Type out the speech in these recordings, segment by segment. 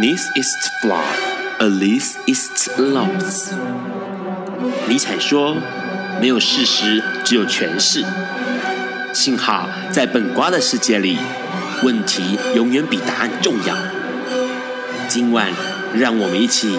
This is flawed, at least it's loves。尼采说：“没有事实，只有诠释。”幸好在本瓜的世界里，问题永远比答案重要。今晚，让我们一起。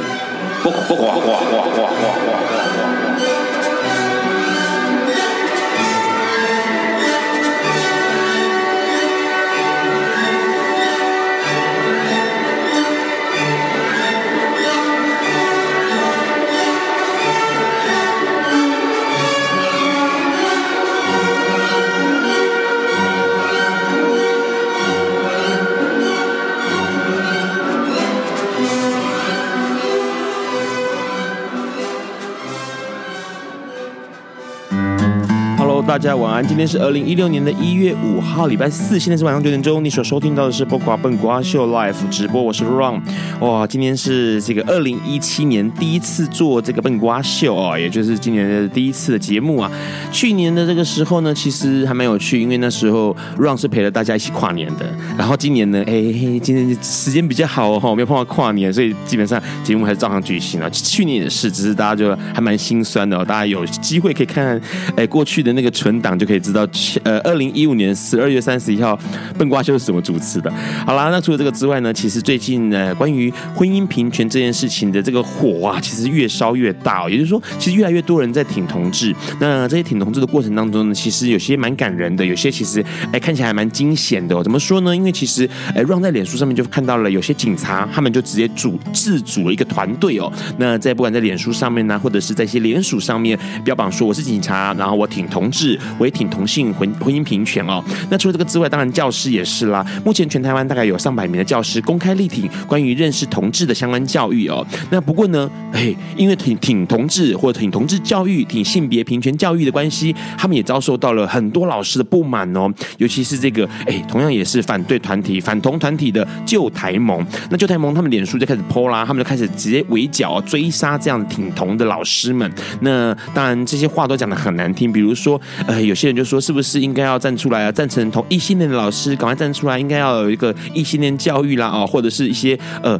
大家晚安，今天是二零一六年的一月五号，礼拜四，现在是晚上九点钟。你所收听到的是《不瓜笨瓜秀》Live 直播，我是 Ron。哇，今天是这个二零一七年第一次做这个笨瓜秀哦，也就是今年的第一次的节目啊。去年的这个时候呢，其实还蛮有趣，因为那时候 Ron 是陪了大家一起跨年的。然后今年呢，哎，今年时间比较好哦，没有碰到跨年，所以基本上节目还是照常举行了。去年也是，只是大家就还蛮心酸的哦。大家有机会可以看看，哎，过去的那个。存档就可以知道，呃，二零一五年十二月三十一号，笨瓜秀是怎么主持的。好啦，那除了这个之外呢，其实最近呢，关于婚姻平权这件事情的这个火啊，其实越烧越大。也就是说，其实越来越多人在挺同志。那这些挺同志的过程当中呢，其实有些蛮感人的，有些其实哎看起来还蛮惊险的哦。怎么说呢？因为其实哎让在脸书上面就看到了有些警察，他们就直接组自组了一个团队哦。那在不管在脸书上面呢，或者是在一些联署上面标榜说我是警察，然后我挺同志。我也挺同性婚婚姻平权哦。那除了这个之外，当然教师也是啦。目前全台湾大概有上百名的教师公开力挺关于认识同志的相关教育哦。那不过呢，哎，因为挺挺同志或者挺同志教育、挺性别平权教育的关系，他们也遭受到了很多老师的不满哦。尤其是这个哎，同样也是反对团体、反同团体的旧台盟。那旧台盟他们脸书就开始泼啦，他们就开始直接围剿追杀这样挺同的老师们。那当然这些话都讲得很难听，比如说。呃，有些人就说，是不是应该要站出来啊？赞成同异性恋的老师赶快站出来，应该要有一个异性恋教育啦，哦，或者是一些呃，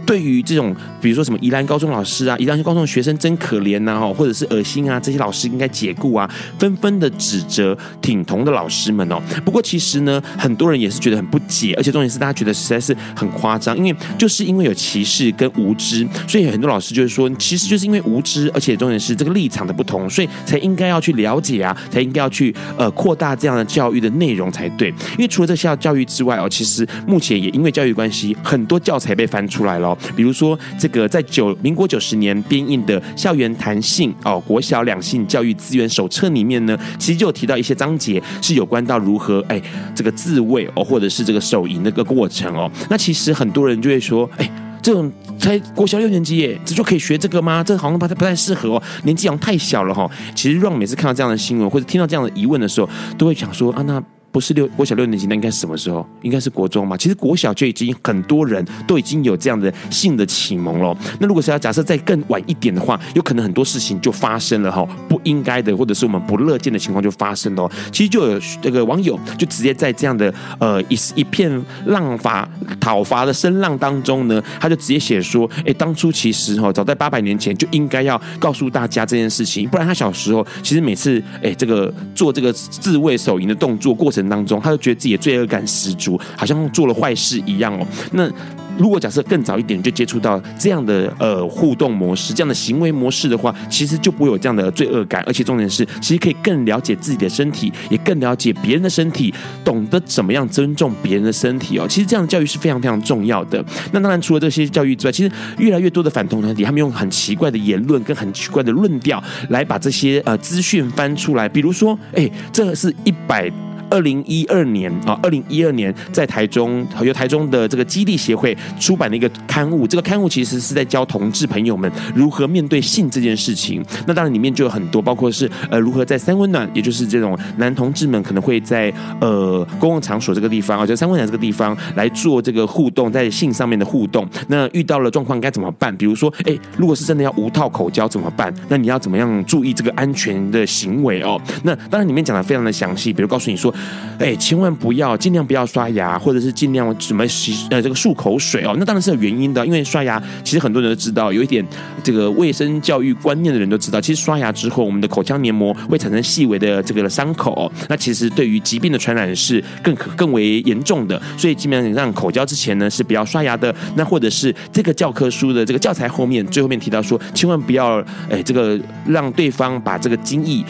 对于这种，比如说什么宜兰高中老师啊，宜兰高中的学生真可怜呐，或者是恶心啊，这些老师应该解雇啊，纷纷的指责挺同的老师们哦。不过其实呢，很多人也是觉得很不解，而且重点是大家觉得实在是很夸张，因为就是因为有歧视跟无知，所以很多老师就是说，其实就是因为无知，而且重点是这个立场的不同，所以才应该要去了解啊，才应该要去。呃扩大这样的教育的内容才对，因为除了这校教育之外哦，其实目前也因为教育关系，很多教材被翻出来了。比如说这个在九民国九十年编印的《校园弹性哦国小两性教育资源手册》里面呢，其实就有提到一些章节是有关到如何哎这个自慰哦，或者是这个手淫的个过程哦。那其实很多人就会说，哎，这种才国小六年级耶，这就可以学这个吗？这好像不太不太适合哦，年纪好像太小了哈。其实让每次看到这样的新闻或者听到这样的疑问的时候，都会想说啊那。不是六国小六年级，那应该是什么时候？应该是国中嘛。其实国小就已经很多人都已经有这样的性的启蒙了。那如果是要假设再更晚一点的话，有可能很多事情就发生了哈，不应该的，或者是我们不乐见的情况就发生了。其实就有这个网友就直接在这样的呃一一片浪伐讨伐的声浪当中呢，他就直接写说：哎，当初其实哈，早在八百年前就应该要告诉大家这件事情，不然他小时候其实每次哎这个做这个自慰手淫的动作过程。当中，他就觉得自己的罪恶感十足，好像做了坏事一样哦。那如果假设更早一点就接触到这样的呃互动模式、这样的行为模式的话，其实就不会有这样的罪恶感，而且重点是，其实可以更了解自己的身体，也更了解别人的身体，懂得怎么样尊重别人的身体哦。其实这样的教育是非常非常重要的。那当然，除了这些教育之外，其实越来越多的反同团体，他们用很奇怪的言论跟很奇怪的论调来把这些呃资讯翻出来，比如说，哎，这是一百。二零一二年啊，二零一二年在台中由台中的这个基地协会出版的一个刊物，这个刊物其实是在教同志朋友们如何面对性这件事情。那当然里面就有很多，包括是呃如何在三温暖，也就是这种男同志们可能会在呃公共场所这个地方啊，就三温暖这个地方来做这个互动，在性上面的互动。那遇到了状况该怎么办？比如说，哎，如果是真的要无套口交怎么办？那你要怎么样注意这个安全的行为哦？那当然里面讲的非常的详细，比如告诉你说。哎，千万不要，尽量不要刷牙，或者是尽量什么洗呃这个漱口水哦。那当然是有原因的，因为刷牙其实很多人都知道，有一点这个卫生教育观念的人都知道，其实刷牙之后，我们的口腔黏膜会产生细微的这个伤口，那其实对于疾病的传染是更可更为严重的。所以基本上让口交之前呢是不要刷牙的。那或者是这个教科书的这个教材后面最后面提到说，千万不要哎这个让对方把这个精液。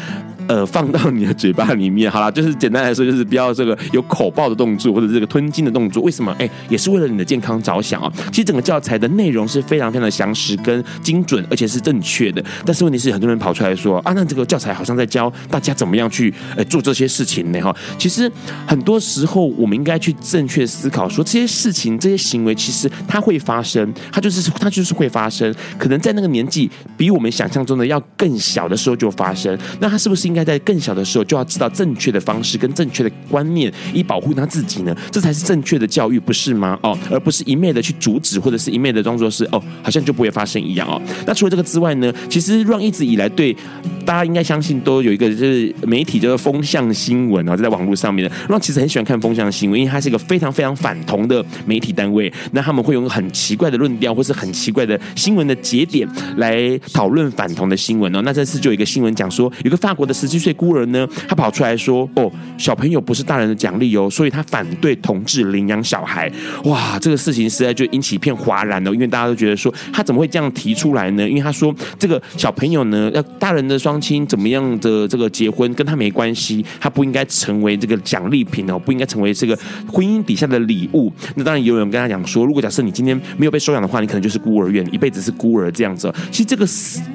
呃，放到你的嘴巴里面，好了，就是简单来说，就是不要这个有口爆的动作或者这个吞金的动作。为什么？哎，也是为了你的健康着想啊。其实整个教材的内容是非常非常的详实跟精准，而且是正确的。但是问题是，很多人跑出来说啊，那这个教材好像在教大家怎么样去呃做这些事情呢？哈，其实很多时候我们应该去正确思考，说这些事情、这些行为，其实它会发生，它就是它就是会发生。可能在那个年纪比我们想象中的要更小的时候就发生，那它是不是应该？在更小的时候就要知道正确的方式跟正确的观念，以保护他自己呢？这才是正确的教育，不是吗？哦，而不是一昧的去阻止，或者是一昧的装作是哦，好像就不会发生一样哦。那除了这个之外呢？其实让一直以来对大家应该相信都有一个就是媒体叫做风向新闻啊，在网络上面的让其实很喜欢看风向新闻，因为它是一个非常非常反同的媒体单位。那他们会用很奇怪的论调，或是很奇怪的新闻的节点来讨论反同的新闻哦。那这次就有一个新闻讲说，有个法国的十七岁孤儿呢，他跑出来说：“哦，小朋友不是大人的奖励哦，所以他反对同志领养小孩。”哇，这个事情实在就引起一片哗然了，因为大家都觉得说他怎么会这样提出来呢？因为他说这个小朋友呢，要大人的双亲怎么样的这个结婚跟他没关系，他不应该成为这个奖励品哦，不应该成为这个婚姻底下的礼物。那当然有人跟他讲说，如果假设你今天没有被收养的话，你可能就是孤儿院，一辈子是孤儿这样子。其实这个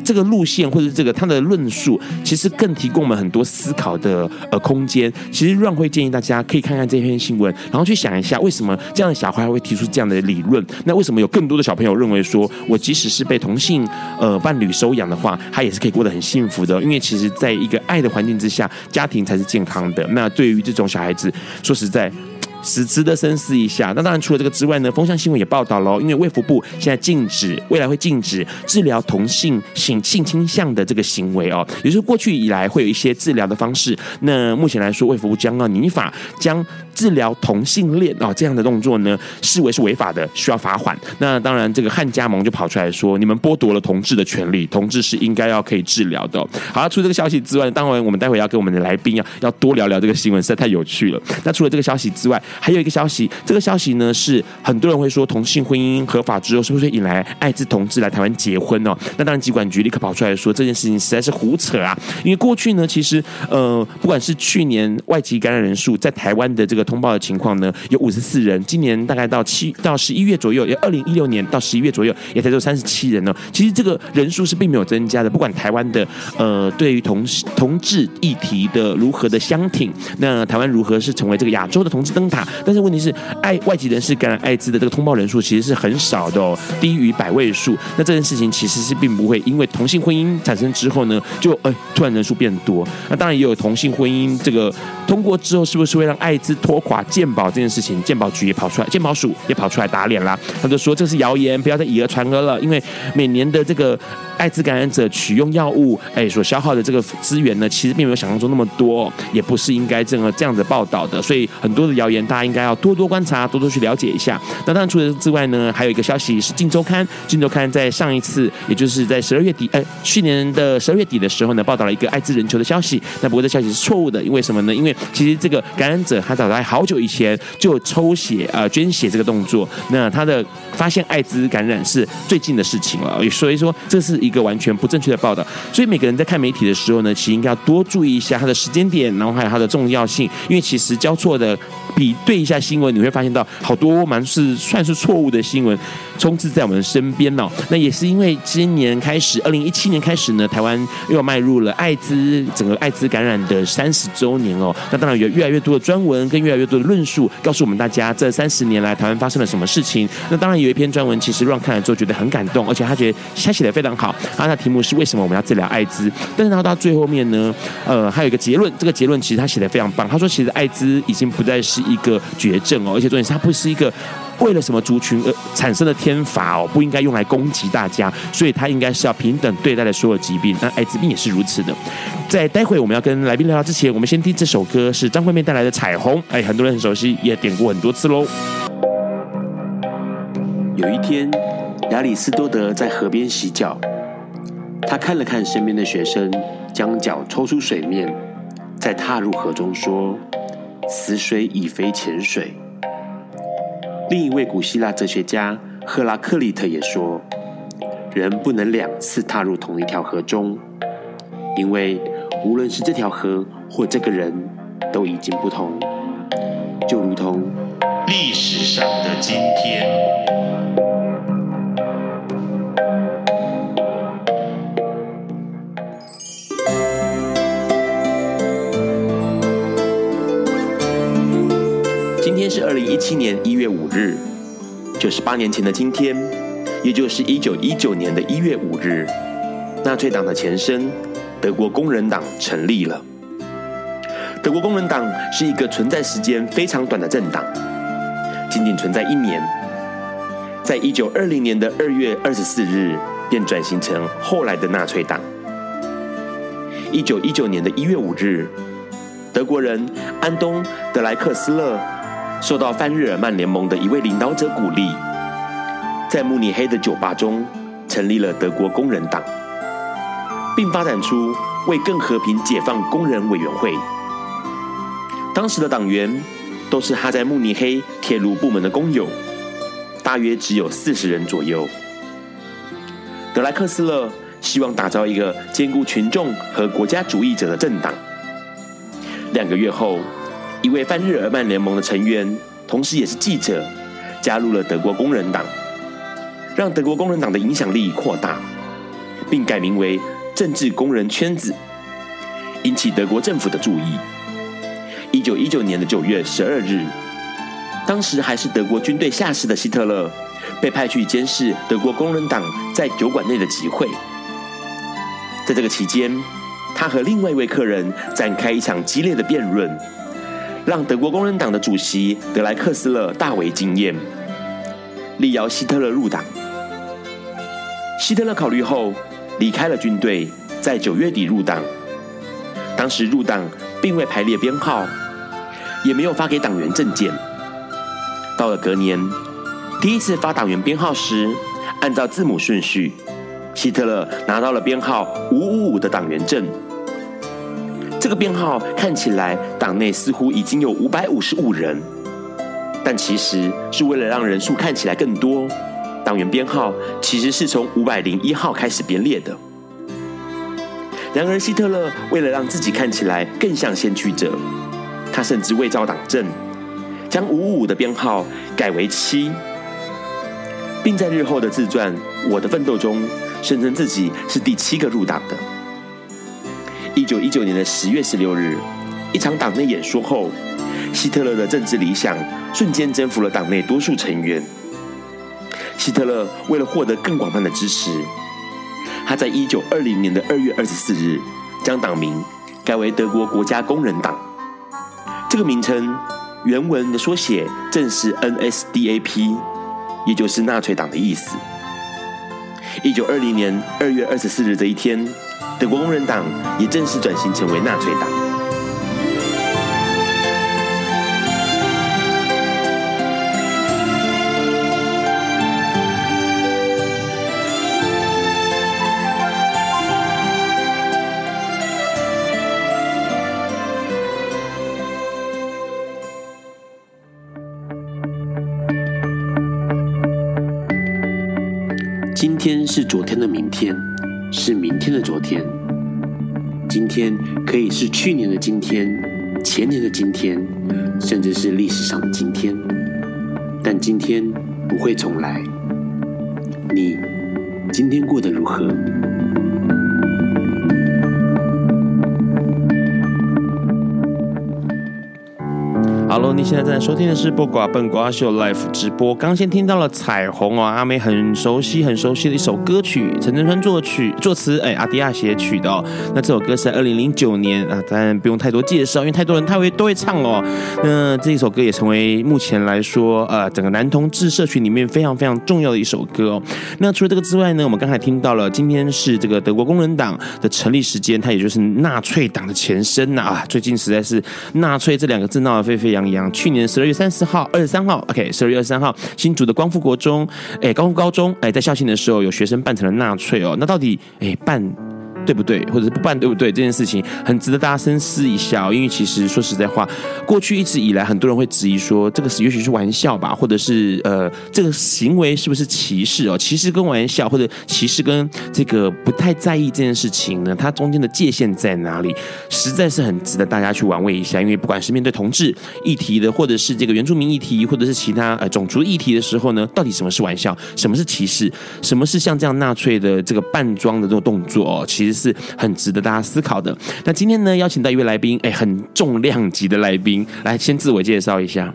这个路线或者这个他的论述，其实更提给我们很多思考的呃空间，其实乱会建议大家可以看看这篇新闻，然后去想一下，为什么这样的小孩会提出这样的理论？那为什么有更多的小朋友认为说，我即使是被同性呃伴侣收养的话，他也是可以过得很幸福的？因为其实在一个爱的环境之下，家庭才是健康的。那对于这种小孩子，说实在。值值得深思一下。那当然，除了这个之外呢，风向新闻也报道了，因为卫福部现在禁止，未来会禁止治疗同性性性倾向的这个行为哦。也就是过去以来会有一些治疗的方式，那目前来说，卫福部将要拟法将治疗同性恋啊这样的动作呢视为是违法的，需要罚款。那当然，这个汉加盟就跑出来说，你们剥夺了同志的权利，同志是应该要可以治疗的。好了，除了这个消息之外，当然我们待会要跟我们的来宾要要多聊聊这个新闻，实在太有趣了。那除了这个消息之外，还有一个消息，这个消息呢是很多人会说，同性婚姻合法之后，是不是引来艾滋同志来台湾结婚哦？那当然，疾管局立刻跑出来说，这件事情实在是胡扯啊！因为过去呢，其实呃，不管是去年外籍感染人数在台湾的这个通报的情况呢，有五十四人，今年大概到七到十一月左右，也二零一六年到十一月左右，也才只有三十七人呢。其实这个人数是并没有增加的。不管台湾的呃，对于同同志议题的如何的相挺，那台湾如何是成为这个亚洲的同志灯塔？但是问题是，爱外籍人士感染艾滋的这个通报人数其实是很少的哦，低于百位数。那这件事情其实是并不会因为同性婚姻产生之后呢，就哎突然人数变多。那当然也有同性婚姻这个通过之后，是不是会让艾滋脱拖垮鉴宝这件事情？鉴宝局也跑出来，鉴宝署也跑出来打脸啦。他就说这是谣言，不要再以讹传讹了。因为每年的这个艾滋感染者取用药物，哎，所消耗的这个资源呢，其实并没有想象中那么多，也不是应该这样这样子报道的。所以很多的谣言，大家应该要多多观察，多多去了解一下。那当然除了之外呢，还有一个消息是《镜周刊》，《镜周刊》在上一次，也就是在十二月底，哎，去年的十二月底的时候呢，报道了一个艾滋人球的消息。那不过这消息是错误的，因为什么呢？因为其实这个感染者他早在好久以前就抽血呃捐血这个动作，那他的发现艾滋感染是最近的事情了。所以说这是一个完全不正确的报道。所以每个人在看媒体的时候呢，其实应该要多注意一下它的时间点，然后还有它的重要性，因为其实交错的比对一下新闻，你会发现到好多蛮是算是错误的新闻充斥在我们的身边哦。那也是因为今年开始，二零一七年开始呢，台湾又迈入了艾滋整个艾滋感染的三十周年哦。那当然有越来越多的专文跟越来越多的论述，告诉我们大家这三十年来台湾发生了什么事情。那当然有一篇专文，其实让看了之后觉得很感动，而且他觉得他写的非常好。他的题目是为什么我们要治疗艾滋？但是他到最后面呢，呃，还有一个结论，这个结论其实他写的非常棒。他说，其实艾滋已经不再是一个绝症哦，而且重点是它不是一个为了什么族群而产生的天罚哦，不应该用来攻击大家，所以它应该是要平等对待的所有疾病。那艾滋病也是如此的。在待会我们要跟来宾聊聊之前，我们先听这首歌，是张惠妹带来的《彩虹》。哎，很多人很熟悉，也点过很多次喽。有一天，亚里斯多德在河边洗脚，他看了看身边的学生，将脚抽出水面，再踏入河中，说：“此水已非浅水。”另一位古希腊哲学家赫拉克利特也说：“人不能两次踏入同一条河中，因为无论是这条河或这个人，都已经不同，就如同历史上的今天。”是二零一七年一月五日，九十八年前的今天，也就是一九一九年的一月五日，纳粹党的前身德国工人党成立了。德国工人党是一个存在时间非常短的政党，仅仅存在一年，在一九二零年的二月二十四日便转型成后来的纳粹党。一九一九年的一月五日，德国人安东·德莱克斯勒。受到泛日耳曼联盟的一位领导者鼓励，在慕尼黑的酒吧中成立了德国工人党，并发展出为更和平解放工人委员会。当时的党员都是他在慕尼黑铁路部门的工友，大约只有四十人左右。德莱克斯勒希望打造一个兼顾群众和国家主义者的政党。两个月后，一位泛日耳曼联盟的成员，同时也是记者，加入了德国工人党，让德国工人党的影响力扩大，并改名为政治工人圈子，引起德国政府的注意。一九一九年的九月十二日，当时还是德国军队下士的希特勒，被派去监视德国工人党在酒馆内的集会。在这个期间，他和另外一位客人展开一场激烈的辩论。让德国工人党的主席德莱克斯勒大为惊艳，力邀希特勒入党。希特勒考虑后离开了军队，在九月底入党。当时入党并未排列编号，也没有发给党员证件。到了隔年，第一次发党员编号时，按照字母顺序，希特勒拿到了编号五五五的党员证。这个编号看起来党内似乎已经有五百五十五人，但其实是为了让人数看起来更多，党员编号其实是从五百零一号开始编列的。然而，希特勒为了让自己看起来更像先驱者，他甚至伪造党证，将五五五的编号改为七，并在日后的自传《我的奋斗》中声称自己是第七个入党的。一九一九年的十月十六日，一场党内演说后，希特勒的政治理想瞬间征服了党内多数成员。希特勒为了获得更广泛的支持，他在一九二零年的二月二十四日将党名改为德国国家工人党。这个名称原文的缩写正是 NSDAP，也就是纳粹党的意思。一九二零年二月二十四日这一天。德国工人党也正式转型成为纳粹党。今天是昨天的明天。是明天的昨天，今天可以是去年的今天，前年的今天，甚至是历史上的今天。但今天不会重来。你今天过得如何？你现在正在收听的是播瓜笨瓜秀 Live 直播。刚先听到了彩虹哦，阿妹很熟悉、很熟悉的一首歌曲，陈镇川作曲、作词，哎，阿迪亚写曲的哦。那这首歌是在二零零九年啊，当然不用太多介绍，因为太多人太会都会唱哦。那这一首歌也成为目前来说，呃，整个男同志社群里面非常非常重要的一首歌哦。那除了这个之外呢，我们刚才听到了，今天是这个德国工人党的成立时间，它也就是纳粹党的前身呐啊。最近实在是纳粹这两个字闹得沸沸扬扬。去年十二月三十号、二十三号，OK，十二月二十三号，新竹的光复国中，哎，光复高中，哎，在校庆的时候，有学生扮成了纳粹哦。那到底，哎，扮？对不对？或者是不办对不对？这件事情很值得大家深思一下。因为其实说实在话，过去一直以来，很多人会质疑说，这个是也许是玩笑吧，或者是呃，这个行为是不是歧视哦？歧视跟玩笑，或者歧视跟这个不太在意这件事情呢？它中间的界限在哪里？实在是很值得大家去玩味一下。因为不管是面对同志议题的，或者是这个原住民议题，或者是其他呃种族议题的时候呢，到底什么是玩笑？什么是歧视？什么是像这样纳粹的这个扮装的这种动作哦？其实。是很值得大家思考的。那今天呢，邀请到一位来宾，哎，很重量级的来宾，来先自我介绍一下。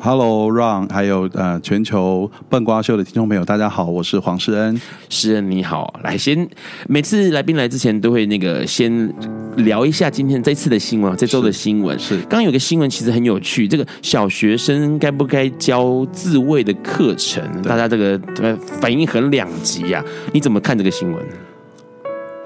Hello，Ron，还有呃，全球笨瓜秀的听众朋友，大家好，我是黄世恩。世恩你好，来先，每次来宾来之前都会那个先聊一下今天这次的新闻，这周的新闻是。刚刚有个新闻其实很有趣，这个小学生该不该教自卫的课程？大家这个反应很两极呀，你怎么看这个新闻？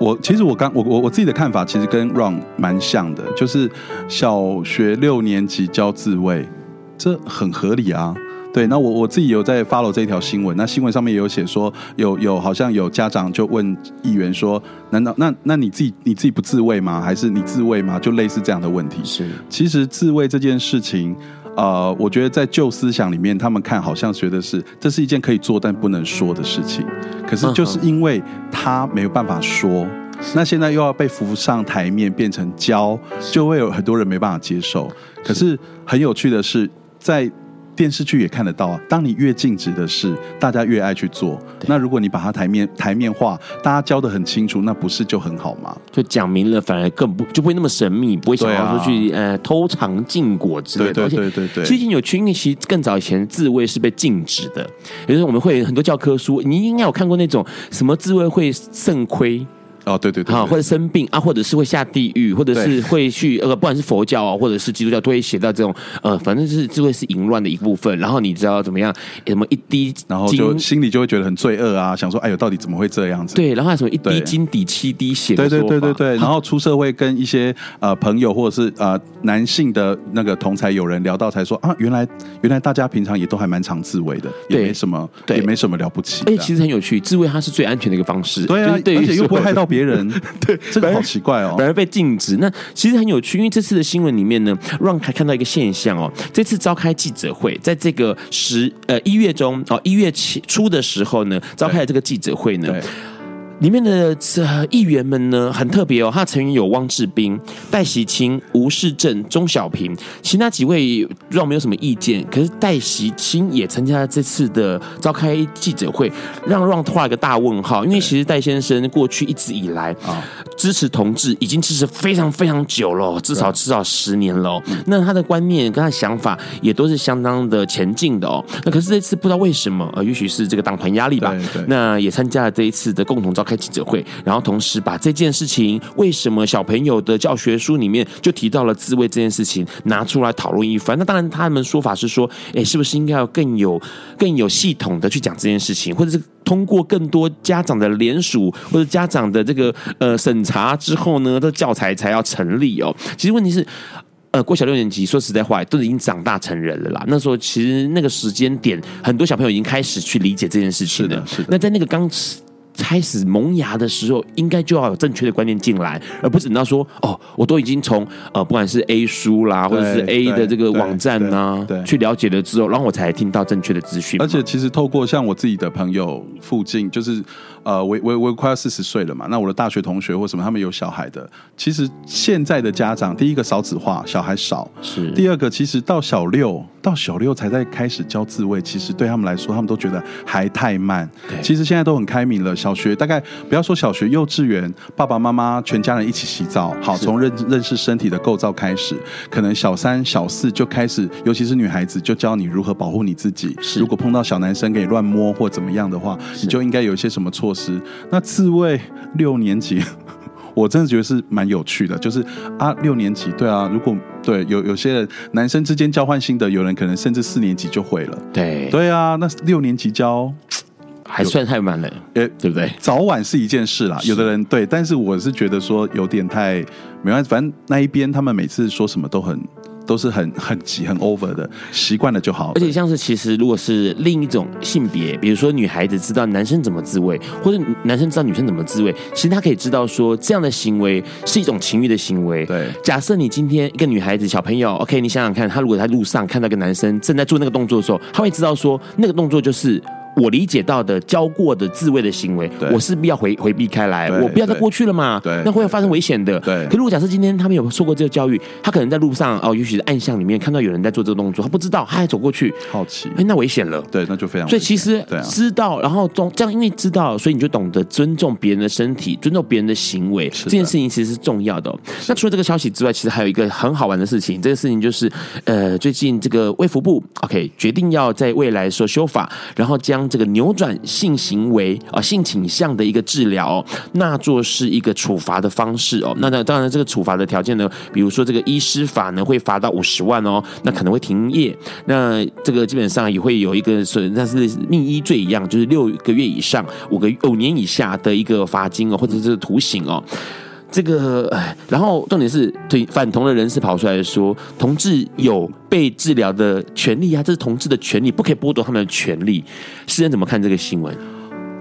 我其实我刚我我我自己的看法其实跟 Ron 蛮像的，就是小学六年级教自卫，这很合理啊。对，那我我自己有在 follow 这一条新闻，那新闻上面也有写说，有有好像有家长就问议员说，难道那那你自己你自己不自卫吗？还是你自卫吗？就类似这样的问题。是，其实自卫这件事情。呃，我觉得在旧思想里面，他们看好像觉得是这是一件可以做但不能说的事情。可是就是因为他没有办法说，那现在又要被扶上台面变成教，就会有很多人没办法接受。可是很有趣的是，在电视剧也看得到啊，当你越禁止的事，大家越爱去做。那如果你把它台面台面化，大家教的很清楚，那不是就很好吗？就讲明了，反而更不就不会那么神秘，不会想要说去、啊、呃偷尝禁果之类的。对对对对对。最近有群，因为其实更早以前自卫是被禁止的，比如说我们会很多教科书，你应该有看过那种什么自卫会肾亏。哦，对对对，好，或者生病啊，或者是会下地狱，或者是会去呃，不管是佛教啊，或者是基督教，都会写到这种呃，反正就是智慧是淫乱的一部分。然后你知道怎么样？什么一滴，然后就心里就会觉得很罪恶啊，想说哎呦，到底怎么会这样子？对，然后什么一滴金抵七滴血？对对对对对。然后出社会跟一些呃朋友或者是呃男性的那个同才友人聊到，才说啊，原来原来大家平常也都还蛮常自慰的，也没什么，对，也没什么了不起。哎，其实很有趣，自慰它是最安全的一个方式。对啊，对，而且又不会害到别人。对。这个好奇怪哦，反而被禁止。那其实很有趣，因为这次的新闻里面呢，让还看到一个现象哦。这次召开记者会，在这个十呃一月中哦一月起初的时候呢，召开了这个记者会呢。里面的这议员们呢，很特别哦。他的成员有汪志斌、戴喜清、吴世正、钟小平，其他几位让我没有什么意见。可是戴喜清也参加了这次的召开记者会，让让画了一个大问号。因为其实戴先生过去一直以来啊支持同志，已经支持非常非常久了，至少至少十年了。那他的观念跟他的想法也都是相当的前进的哦。那可是这次不知道为什么，呃，也许是这个党团压力吧。那也参加了这一次的共同召。开记者会，然后同时把这件事情，为什么小朋友的教学书里面就提到了自卫这件事情，拿出来讨论一番。那当然，他们说法是说，哎，是不是应该要更有、更有系统的去讲这件事情，或者是通过更多家长的联署或者家长的这个呃审查之后呢，这教材才要成立哦。其实问题是，呃，国小六年级，说实在话，都已经长大成人了啦。那时候其实那个时间点，很多小朋友已经开始去理解这件事情了。是的，是的。那在那个刚。开始萌芽的时候，应该就要有正确的观念进来，而不是等到说哦，我都已经从呃，不管是 A 书啦，或者是 A 的这个网站啊，去了解了之后，然后我才听到正确的资讯。而且，其实透过像我自己的朋友附近，就是呃，我我我快要四十岁了嘛，那我的大学同学或什么，他们有小孩的，其实现在的家长，第一个少子化，小孩少，是第二个，其实到小六到小六才在开始教自慰，其实对他们来说，他们都觉得还太慢。其实现在都很开明了，小学大概不要说小学，幼稚园，爸爸妈妈全家人一起洗澡，好，从认认识身体的构造开始，可能小三小四就开始，尤其是女孩子，就教你如何保护你自己。如果碰到小男生给你乱摸或怎么样的话，你就应该有一些什么措施。那自卫六年级，我真的觉得是蛮有趣的，就是啊，六年级，对啊，如果对有有些人男生之间交换心得，有人可能甚至四年级就会了，对对啊，那六年级教还算太慢了，诶，对不对？早晚是一件事啦，有的人对，但是我是觉得说有点太没关系，反正那一边他们每次说什么都很。都是很很急很 over 的，习惯了就好。而且像是其实如果是另一种性别，比如说女孩子知道男生怎么自慰，或者男生知道女生怎么自慰，其实他可以知道说这样的行为是一种情欲的行为。对，假设你今天一个女孩子小朋友，OK，你想想看，他如果在路上看到一个男生正在做那个动作的时候，他会知道说那个动作就是。我理解到的教过的自慰的行为，我势必要回回避开来，我不要再过去了嘛。对，那会有发生危险的。对。可如果假设今天他们有受过这个教育，他可能在路上哦，也许是暗巷里面看到有人在做这个动作，他不知道，他还走过去，好奇，哎，那危险了。对，那就非常。所以其实知道，然后懂这样，因为知道，所以你就懂得尊重别人的身体，尊重别人的行为，这件事情其实是重要的。那除了这个消息之外，其实还有一个很好玩的事情，这个事情就是呃，最近这个卫福部 OK 决定要在未来说修法，然后将这个扭转。性行为啊，性倾向的一个治疗，那做是一个处罚的方式哦。那那当然，这个处罚的条件呢，比如说这个医师法呢，会罚到五十万哦，那可能会停业。那这个基本上也会有一个，那是命医罪一样，就是六个月以上五个五年以下的一个罚金哦，或者是徒刑哦。这个，然后重点是对反同的人士跑出来说，同志有被治疗的权利啊，这是同志的权利，不可以剥夺他们的权利。世人怎么看这个新闻？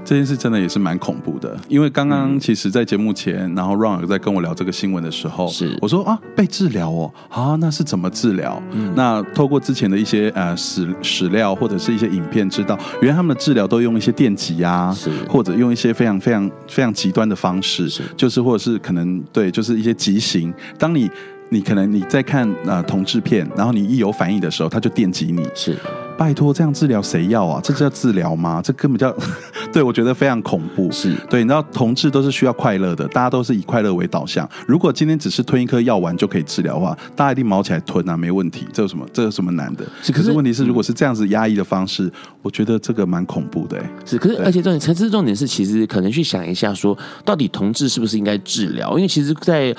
这件事真的也是蛮恐怖的，因为刚刚其实，在节目前，嗯、然后 Ron 有在跟我聊这个新闻的时候，是。我说啊，被治疗哦，啊，那是怎么治疗？嗯、那透过之前的一些呃史史料或者是一些影片，知道原来他们的治疗都用一些电击啊，是。或者用一些非常非常非常极端的方式，是。就是或者是可能对，就是一些极刑。当你你可能你在看呃同志片，然后你一有反应的时候，他就电击你，是。拜托，这样治疗谁要啊？这叫治疗吗？这根本叫…… 对，我觉得非常恐怖。是对，你知道，同志都是需要快乐的，大家都是以快乐为导向。如果今天只是吞一颗药丸就可以治疗的话，大家一定毛起来吞啊，没问题。这有什么？这有什么难的？是，可是问题是，如果是这样子压抑的方式，我觉得这个蛮恐怖的。是，可是而且重点，其实重点是，其实可能去想一下，说到底同志是不是应该治疗？因为其实，在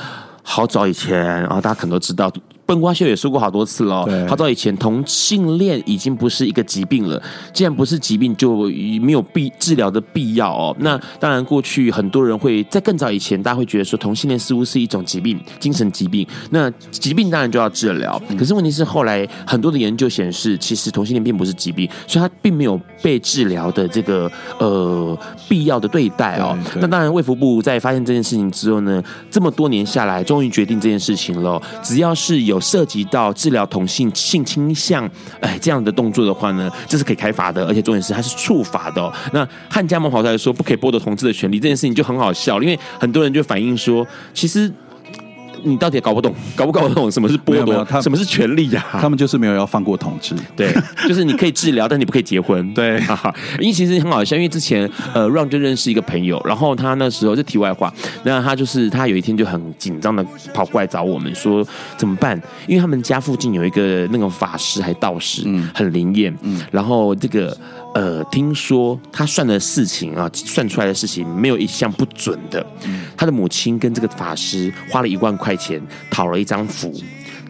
好早以前啊，大家可能都知道。笨瓜秀也说过好多次了，好早以前同性恋已经不是一个疾病了，既然不是疾病，就没有必治疗的必要哦。那当然，过去很多人会在更早以前，大家会觉得说同性恋似乎是一种疾病，精神疾病。那疾病当然就要治疗，可是问题是后来很多的研究显示，其实同性恋并不是疾病，所以它并没有被治疗的这个呃必要的对待哦。那当然，卫福部在发现这件事情之后呢，这么多年下来，终于决定这件事情了，只要是有。涉及到治疗同性性倾向，哎，这样的动作的话呢，这是可以开罚的，而且重点是它是处罚的。那汉家盟跑出来说不可以剥夺同志的权利，这件事情就很好笑，因为很多人就反映说，其实。你到底也搞不懂，搞不搞不懂什么是剥夺，他什么是权利呀？他们就是没有要放过同志，对，就是你可以治疗，但你不可以结婚，对。因为其实很好笑，因为之前呃，Ron 就认识一个朋友，然后他那时候就题外话，那他就是他有一天就很紧张的跑过来找我们说怎么办？因为他们家附近有一个那种法师还道士，嗯，很灵验，嗯，然后这个。呃，听说他算的事情啊，算出来的事情没有一项不准的。他的母亲跟这个法师花了一万块钱讨了一张符，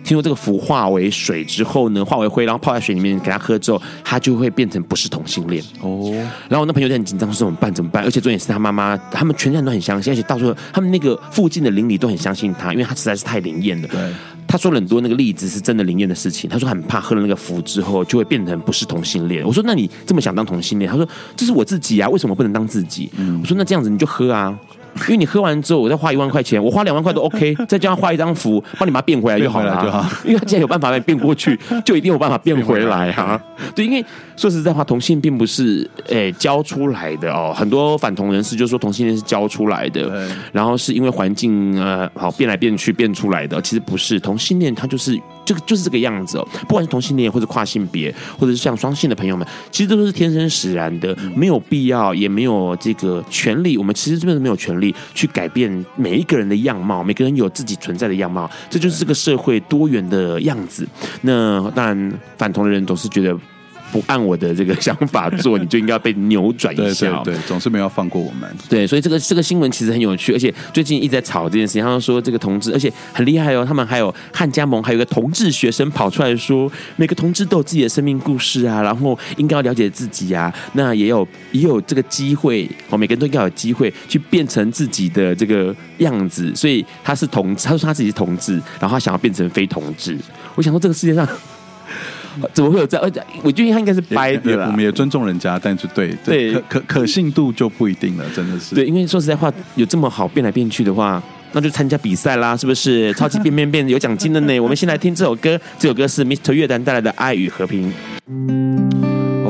听说这个符化为水之后呢，化为灰，然后泡在水里面给他喝之后，他就会变成不是同性恋哦。然后我那朋友就很紧张，说怎么办？怎么办？而且重点是他妈妈，他们全家人都很相信，而且到时候他们那个附近的邻里都很相信他，因为他实在是太灵验了。对。他说了很多那个例子是真的灵验的事情。他说很怕喝了那个符之后就会变成不是同性恋。我说那你这么想当同性恋？他说这是我自己啊，为什么不能当自己？我说那这样子你就喝啊。因为你喝完之后，我再花一万块钱，我花两万块都 OK，再加上画一张符，帮你把它变回来就好了，就好。因为他既然有办法把你变过去，就一定有办法变回来哈。对，因为说实在话，同性并不是诶、欸、教出来的哦，很多反同人士就说同性恋是教出来的，然后是因为环境呃好变来变去变出来的，其实不是，同性恋它就是这个就是这个样子哦，不管是同性恋或者跨性别，或者是像双性的朋友们，其实都是天生使然的，没有必要，也没有这个权利，我们其实真的没有权利去改变每一个人的样貌，每个人有自己存在的样貌，这就是这个社会多元的样子。那当然，反同的人总是觉得。不按我的这个想法做，你就应该要被扭转一下。对对对，总是没有放过我们。对，所以这个这个新闻其实很有趣，而且最近一直在吵这件事情。他们说这个同志，而且很厉害哦。他们还有汉加盟，还有一个同志学生跑出来说，每个同志都有自己的生命故事啊，然后应该要了解自己啊。那也有也有这个机会哦，每个人都应该有机会去变成自己的这个样子。所以他是同志，他说他自己是同志，然后他想要变成非同志。我想说，这个世界上。怎么会有这样？我觉得他应该是掰的啦。我们也尊重人家，但是对对可可可信度就不一定了，真的是。对，因为说实在话，有这么好变来变去的话，那就参加比赛啦，是不是？超级变变变有奖金的呢。我们先来听这首歌，这首歌是 Mr. 乐团带来的《爱与和平》。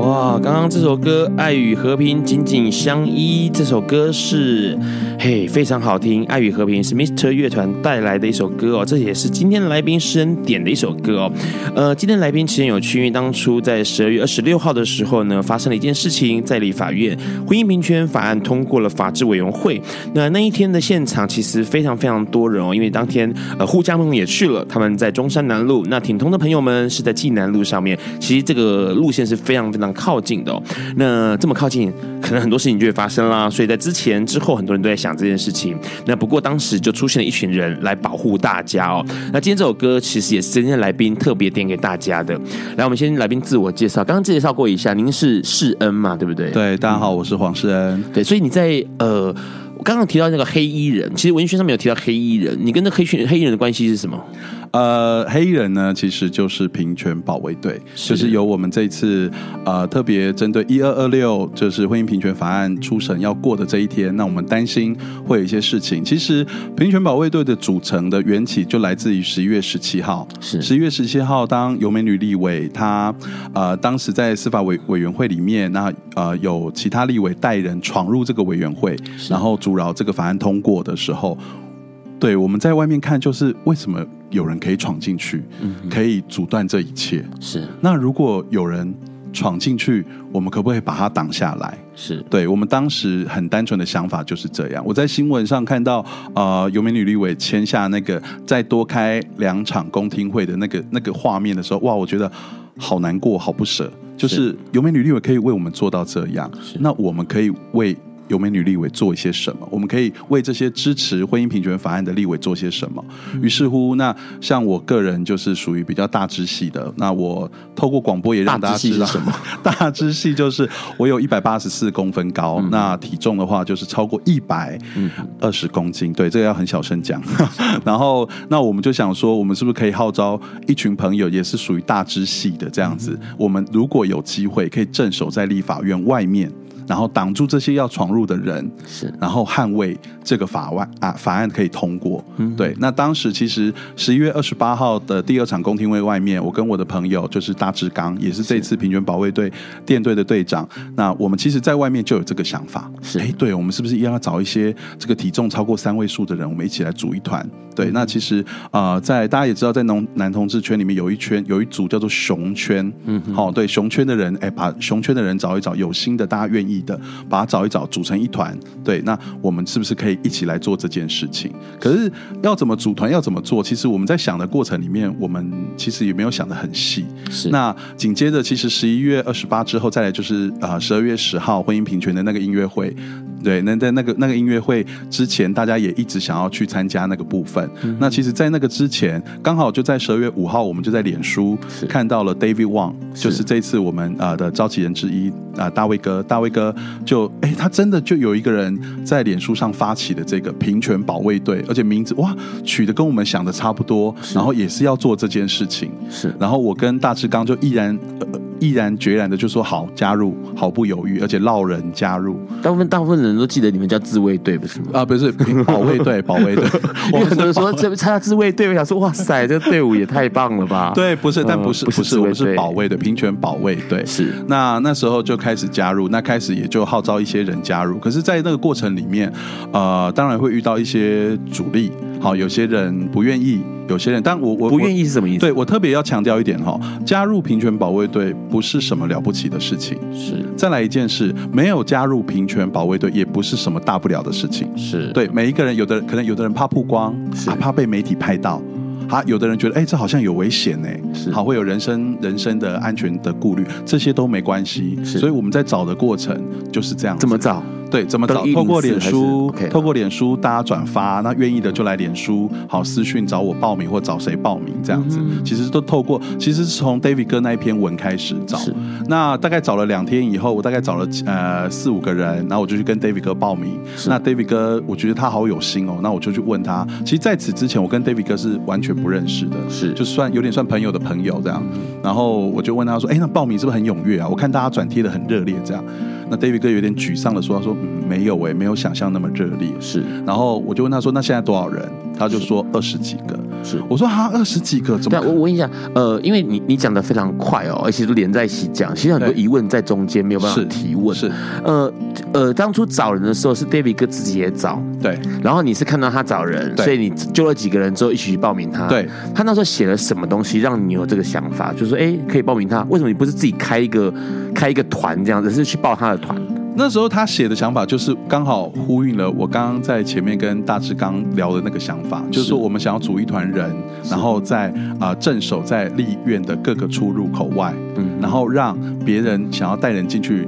哇，刚刚这首歌《爱与和平》紧紧相依，这首歌是嘿非常好听，《爱与和平》是 Mr. 乐团带来的一首歌哦，这也是今天来宾诗人点的一首歌哦。呃，今天来宾其实有趣，因为当初在十二月二十六号的时候呢，发生了一件事情，在立法院婚姻平权法案通过了法制委员会。那那一天的现场其实非常非常多人哦，因为当天呃护家盟也去了，他们在中山南路，那挺通的朋友们是在济南路上面。其实这个路线是非常非常。靠近的哦，那这么靠近，可能很多事情就会发生啦。所以在之前、之后，很多人都在想这件事情。那不过当时就出现了一群人来保护大家哦。那今天这首歌其实也是今天来宾特别点给大家的。来，我们先来宾自我介绍。刚刚介绍过一下，您是世恩嘛？对不对？对，大家好，我是黄世恩。对，所以你在呃，我刚刚提到那个黑衣人，其实文学上面有提到黑衣人，你跟那黑群黑衣人的关系是什么？呃，黑衣人呢，其实就是平权保卫队，就是由我们这一次呃特别针对一二二六，就是婚姻平权法案初审要过的这一天，那我们担心会有一些事情。其实平权保卫队的组成的缘起就来自于十一月十七号，是十一月十七号，当尤美女立委她呃当时在司法委委员会里面，那呃有其他立委带人闯入这个委员会，然后阻挠这个法案通过的时候。对，我们在外面看，就是为什么有人可以闯进去，可以阻断这一切？是。那如果有人闯进去，我们可不可以把它挡下来？是。对，我们当时很单纯的想法就是这样。我在新闻上看到，呃，尤美女立委签下那个再多开两场公听会的那个那个画面的时候，哇，我觉得好难过，好不舍。就是尤美女立委可以为我们做到这样，那我们可以为。游美女立委做一些什么？我们可以为这些支持婚姻平权法案的立委做些什么？于是乎，那像我个人就是属于比较大支系的。那我透过广播也让大家知道什么？大支系就是我有一百八十四公分高，嗯、那体重的话就是超过一百二十公斤。对，这个要很小声讲。然后，那我们就想说，我们是不是可以号召一群朋友，也是属于大支系的这样子？我们如果有机会，可以镇守在立法院外面。然后挡住这些要闯入的人，是，然后捍卫这个法案啊，法案可以通过。嗯，对。那当时其实十一月二十八号的第二场公听会外面，我跟我的朋友就是大志刚，也是这次平权保卫队电队的队长。那我们其实，在外面就有这个想法，是，哎，对，我们是不是要找一些这个体重超过三位数的人，我们一起来组一团？对，那其实啊、呃，在大家也知道，在农男同志圈里面有一圈，有一组叫做熊圈。嗯，好，对，熊圈的人，哎，把熊圈的人找一找，有心的，大家愿意的，把它找一找，组成一团。对，那我们是不是可以一起来做这件事情？可是要怎么组团，要怎么做？其实我们在想的过程里面，我们其实也没有想的很细。是。那紧接着，其实十一月二十八之后，再来就是啊，十二月十号婚姻平权的那个音乐会。对，那在那个那个音乐会之前，大家也一直想要去参加那个部分。嗯、那其实，在那个之前，刚好就在十二月五号，我们就在脸书看到了 David Wang，就是这次我们啊的召集人之一啊，大卫哥，大卫哥就哎，他真的就有一个人在脸书上发起的这个平权保卫队，而且名字哇取的跟我们想的差不多，然后也是要做这件事情。是，然后我跟大志刚就毅然。呃毅然决然的就说好加入，毫不犹豫，而且落人加入。大部分大部分人都记得你们叫自卫队，不是吗？啊，不是保卫队，保卫队。我们很多人说这参加自卫队，我想说哇塞，这队伍也太棒了吧？对，不是，但不是，不是，不是，我们是保卫的，平权保卫队。是。那那时候就开始加入，那开始也就号召一些人加入。可是，在那个过程里面，呃，当然会遇到一些阻力。好，有些人不愿意，有些人，但我我不愿意是什么意思？对，我特别要强调一点哈，加入平权保卫队不是什么了不起的事情。是，再来一件事，没有加入平权保卫队也不是什么大不了的事情。是对，每一个人，有的可能有的人怕曝光，是怕被媒体拍到。好，有的人觉得，哎，这好像有危险呢，是好，会有人身人身的安全的顾虑，这些都没关系。所以我们在找的过程就是这样。怎么找？对，怎么找？透过脸书，okay. 透过脸书，大家转发，那愿意的就来脸书，好私讯找我报名或找谁报名这样子。嗯、其实都透过，其实是从 David 哥那一篇文开始找。那大概找了两天以后，我大概找了呃四五个人，然后我就去跟 David 哥报名。那 David 哥，我觉得他好有心哦，那我就去问他。其实在此之前，我跟 David 哥是完全不认识的，是就算有点算朋友的朋友这样。然后我就问他说：“哎，那报名是不是很踊跃啊？我看大家转贴的很热烈这样。”那 David 哥有点沮丧的说：“他说。”没有哎，没有想象那么热烈。是，然后我就问他说：“那现在多少人？”他就说：“二十几个。”是，我说：“哈，二十几个怎么？”我问一下，呃，因为你你讲的非常快哦，而且都连在一起讲，其实很多疑问在中间没有办法提问。是，是呃呃，当初找人的时候是 David 哥自己也找，对。然后你是看到他找人，所以你揪了几个人之后一起去报名他。对。他那时候写了什么东西让你有这个想法？就是说，哎，可以报名他？为什么你不是自己开一个开一个团这样子，是去报他的团？那时候他写的想法就是刚好呼应了我刚刚在前面跟大志刚聊的那个想法，就是说我们想要组一团人，然后在啊镇守在立院的各个出入口外，嗯，然后让别人想要带人进去，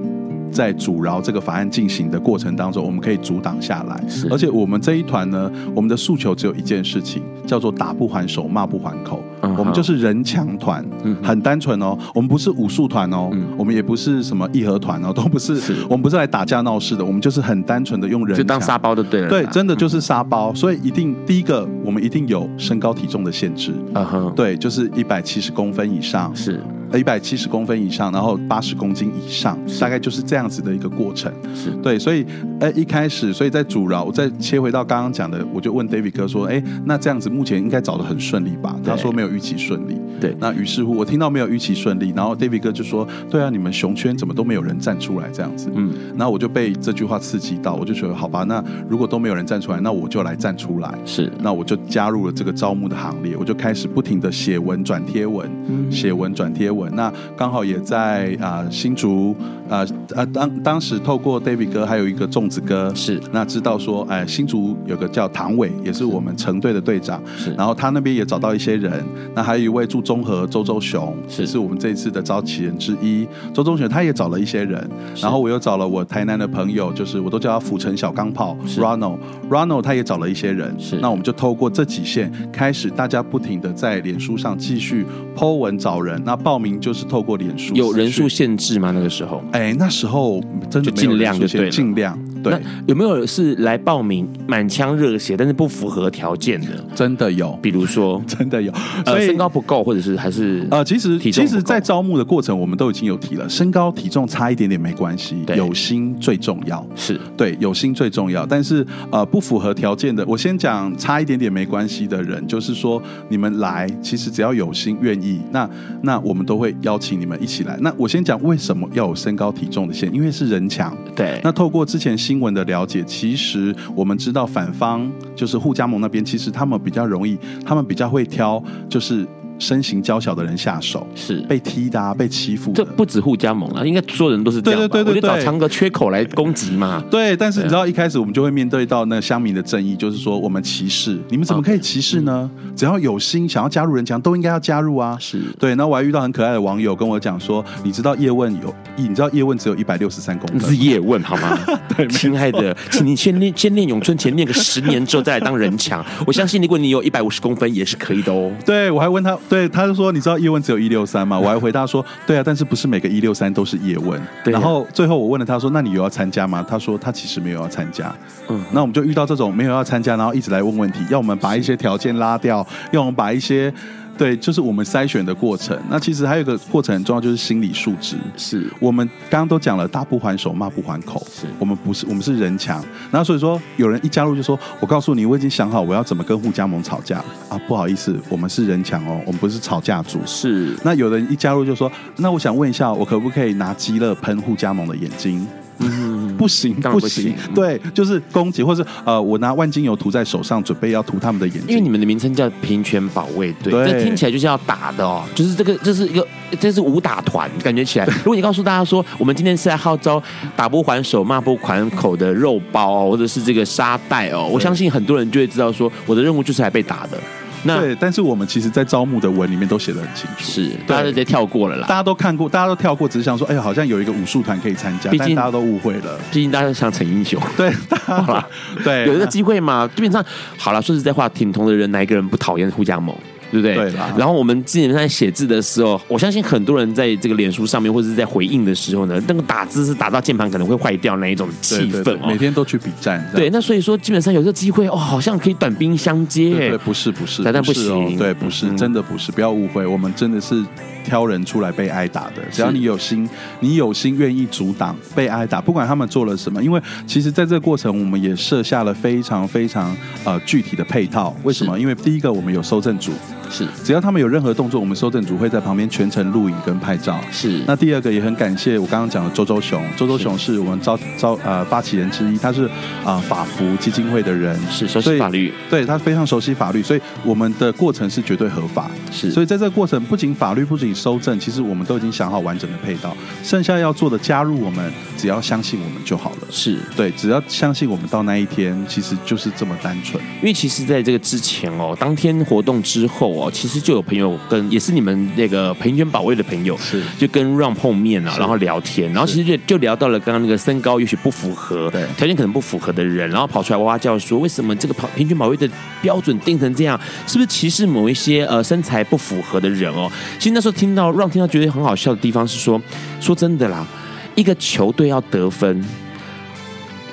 在阻挠这个法案进行的过程当中，我们可以阻挡下来。而且我们这一团呢，我们的诉求只有一件事情，叫做打不还手，骂不还口。我们就是人墙团，很单纯哦。我们不是武术团哦，我们也不是什么义和团哦，都不是。我们不是来打架闹事的，我们就是很单纯的用人就当沙包就对了。对，真的就是沙包。所以一定第一个，我们一定有身高体重的限制。嗯哼，对，就是一百七十公分以上。是。一百七十公分以上，然后八十公斤以上，大概就是这样子的一个过程。是对，所以，呃，一开始，所以在阻挠，我再切回到刚刚讲的，我就问 David 哥说，哎，那这样子目前应该找的很顺利吧？他说没有预期顺利。对，那于是乎，我听到没有预期顺利，然后 David 哥就说，对啊，你们熊圈怎么都没有人站出来这样子？嗯，然后我就被这句话刺激到，我就觉得好吧，那如果都没有人站出来，那我就来站出来。是，那我就加入了这个招募的行列，我就开始不停的写文转贴文，写文转贴文。那刚好也在啊、呃、新竹啊啊当当时透过 David 哥还有一个粽子哥是。那知道说哎新竹有个叫唐伟也是我们成队的队长是。然后他那边也找到一些人。那还有一位住中和周周雄是。是我们这一次的召集人之一。周周雄他也找了一些人。然后我又找了我台南的朋友就是我都叫他府城小钢炮 Ronald Ronald 他也找了一些人是。那我们就透过这几线开始大家不停的在脸书上继续 po 文找人那报名就是。透过脸书有人数限制吗？那个时候，哎，那时候真的尽量就对，尽量。对，有没有是来报名满腔热血，但是不符合条件的？真的有，比如说 真的有，呃，身高不够，或者是还是呃，其实其实，在招募的过程，我们都已经有提了，身高体重差一点点没关系，有心最重要。是对，有心最重要。但是呃，不符合条件的，我先讲差一点点没关系的人，就是说你们来，其实只要有心愿意，那那我们都会邀请你们一起来。那我先讲为什么要有身高体重的线，因为是人墙。对，那透过之前。新闻的了解，其实我们知道反方就是互加盟那边，其实他们比较容易，他们比较会挑，就是。身形娇小的人下手是被踢的、啊，被欺负。这不止互加盟啊，应该所有人都是这样。对对对对，对，我就找藏个缺口来攻击嘛。对，但是你知道一开始我们就会面对到那乡民的正义，就是说我们歧视，你们怎么可以歧视呢？只要有心想要加入人墙，都应该要加入啊。是对。那我还遇到很可爱的网友跟我讲说，你知道叶问有，你知道叶问只有一百六十三公分，是叶问好吗？对，亲爱的，请你先练先练咏春拳，练个十年之后再来当人墙。我相信如果你有一百五十公分也是可以的哦。对，我还问他。对，他就说：“你知道叶问只有一六三吗？” 我还回答说：“对啊，但是不是每个一六三都是叶问。对”然后最后我问了他说：“那你有要参加吗？”他说：“他其实没有要参加。”嗯，那我们就遇到这种没有要参加，然后一直来问问题，要我们把一些条件拉掉，要我们把一些对，就是我们筛选的过程。那其实还有一个过程很重要，就是心理素质。是我们刚刚都讲了，打不还手，骂不还口。是我们不是，我们是人墙。然后所以说，有人一加入就说：“我告诉你，我已经想好我要怎么跟互加盟吵架啊！”不好意思，我们是人墙哦，我们不是吵架组。是。那有人一加入就说：“那我想问一下，我可不可以拿鸡肋喷互加盟的眼睛？”嗯，不行，不行，对，就是攻击，或是呃，我拿万金油涂在手上，准备要涂他们的眼睛。因为你们的名称叫平权保卫队，对，这听起来就是要打的哦，就是这个，这是一个，这是武打团，感觉起来。如果你告诉大家说，我们今天是在号召打不还手、骂不还口的肉包哦，或者是这个沙袋哦，我相信很多人就会知道说，我的任务就是来被打的。那对，但是我们其实，在招募的文里面都写的很清楚，是大家都直接跳过了啦。大家都看过，大家都跳过，只是想说，哎呀，好像有一个武术团可以参加，但大家都误会了。毕竟大家都想逞英雄，对，好了，对，有一个机会嘛，基本上好了。说实在话，挺同的人，哪一个人不讨厌互加盟？对不对？然后我们之前在写字的时候，我相信很多人在这个脸书上面或者是在回应的时候呢，那个打字是打到键盘可能会坏掉那一种气氛每天都去比战。对，那所以说基本上有这个机会哦，好像可以短兵相接。对，对，不是不是，但不行，对，不是、嗯、真的不是，不要误会，我们真的是挑人出来被挨打的。只要你有心，你有心愿意阻挡被挨打，不管他们做了什么，因为其实在这个过程，我们也设下了非常非常呃具体的配套。为什么？因为第一个，我们有收证组。是，只要他们有任何动作，我们收证组会在旁边全程录影跟拍照。是，那第二个也很感谢我刚刚讲的周周雄，周周雄是我们招招呃发起人之一，他是啊、呃、法服基金会的人，是熟悉法律，对他非常熟悉法律，所以我们的过程是绝对合法。是，所以在这个过程，不仅法律，不仅收证，其实我们都已经想好完整的配套，剩下要做的加入我们，只要相信我们就好了。是对，只要相信我们到那一天，其实就是这么单纯。因为其实在这个之前哦，当天活动之后。哦，其实就有朋友跟也是你们那个平权保卫的朋友，是就跟 Ron 碰面啊，然后聊天，然后其实就就聊到了刚刚那个身高也许不符合，对条件可能不符合的人，然后跑出来哇哇叫说，为什么这个平平均保卫的标准定成这样，是不是歧视某一些呃身材不符合的人哦？其实那时候听到 Ron 听到觉得很好笑的地方是说，说真的啦，一个球队要得分。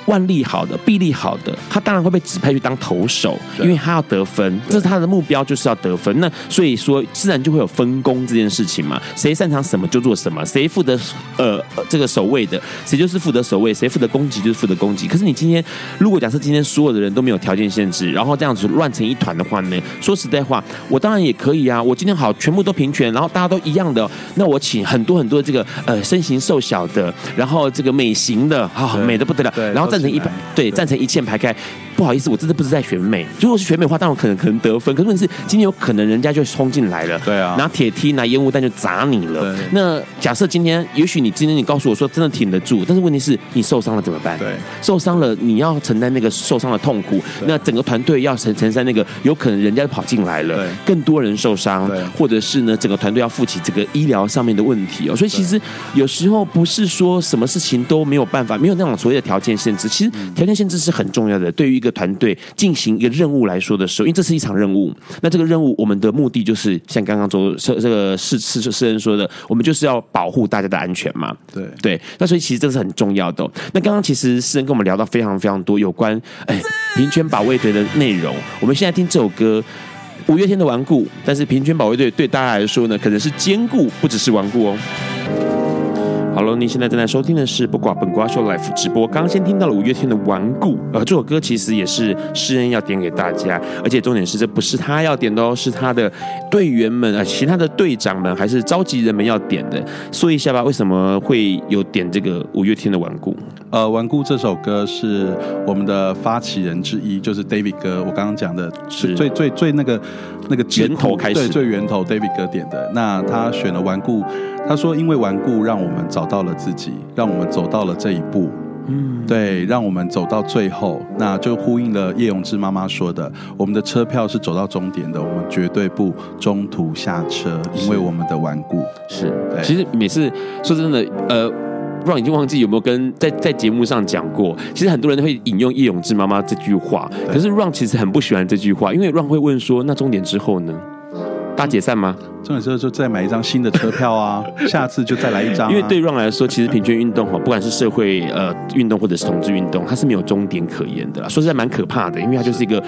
腕力好的、臂力好的，他当然会被指派去当投手，因为他要得分，这是他的目标，就是要得分。那所以说，自然就会有分工这件事情嘛。谁擅长什么就做什么，谁负责呃这个守卫的，谁就是负责守卫，谁负责攻击就是负责攻击。可是你今天如果假设今天所有的人都没有条件限制，然后这样子乱成一团的话呢？说实在话，我当然也可以啊。我今天好，全部都平权，然后大家都一样的，那我请很多很多这个呃身形瘦小的，然后这个美型的啊、哦，美的不得了，然后再。成一排，对，站成一线排开。不好意思，我真的不是在选美。如果是选美的话，当然可能可能得分。可是问题是，今天有可能人家就冲进来了，对啊，拿铁梯、拿烟雾弹就砸你了。那假设今天，也许你今天你告诉我说真的挺得住，但是问题是你受伤了怎么办？对，受伤了你要承担那个受伤的痛苦。那整个团队要承承担那个有可能人家就跑进来了，更多人受伤，或者是呢整个团队要负起这个医疗上面的问题哦。所以其实有时候不是说什么事情都没有办法，没有那种所谓的条件限制。其实条件限制是很重要的，对于一个团队进行一个任务来说的时候，因为这是一场任务，那这个任务我们的目的就是像刚刚周这这个是是是诗人说的，我们就是要保护大家的安全嘛。对对，那所以其实这是很重要的哦。那刚刚其实诗人跟我们聊到非常非常多有关哎平权保卫队的内容，我们现在听这首歌五月天的顽固，但是平权保卫队对大家来说呢，可能是坚固，不只是顽固哦。好了，你现在正在收听的是不挂本瓜秀 Life 直播。刚刚先听到了五月天的《顽固》，呃，这首歌其实也是诗人要点给大家，而且重点是这不是他要点的哦，是他的队员们啊、呃，其他的队长们还是召集人们要点的。说一下吧，为什么会有点这个五月天的《顽固》？呃，《顽固》这首歌是我们的发起人之一，就是 David 哥，我刚刚讲的是最最最那个那个源头开始，对，最源头 David 哥点的。那他选了《顽固》。他说：“因为顽固，让我们找到了自己，让我们走到了这一步。嗯，对，让我们走到最后，那就呼应了叶永志妈妈说的：我们的车票是走到终点的，我们绝对不中途下车，因为我们的顽固。是，对。其实每次说真的，呃，Ron 已经忘记有没有跟在在节目上讲过。其实很多人会引用叶永志妈妈这句话，可是 Ron 其实很不喜欢这句话，因为 Ron 会问说：那终点之后呢？”大解散吗？这种时候就再买一张新的车票啊，下次就再来一张、啊。因为对 Run 来说，其实平均运动哈，不管是社会呃运动或者是同志运动，它是没有终点可言的啦。说实在蛮可怕的，因为它就是一个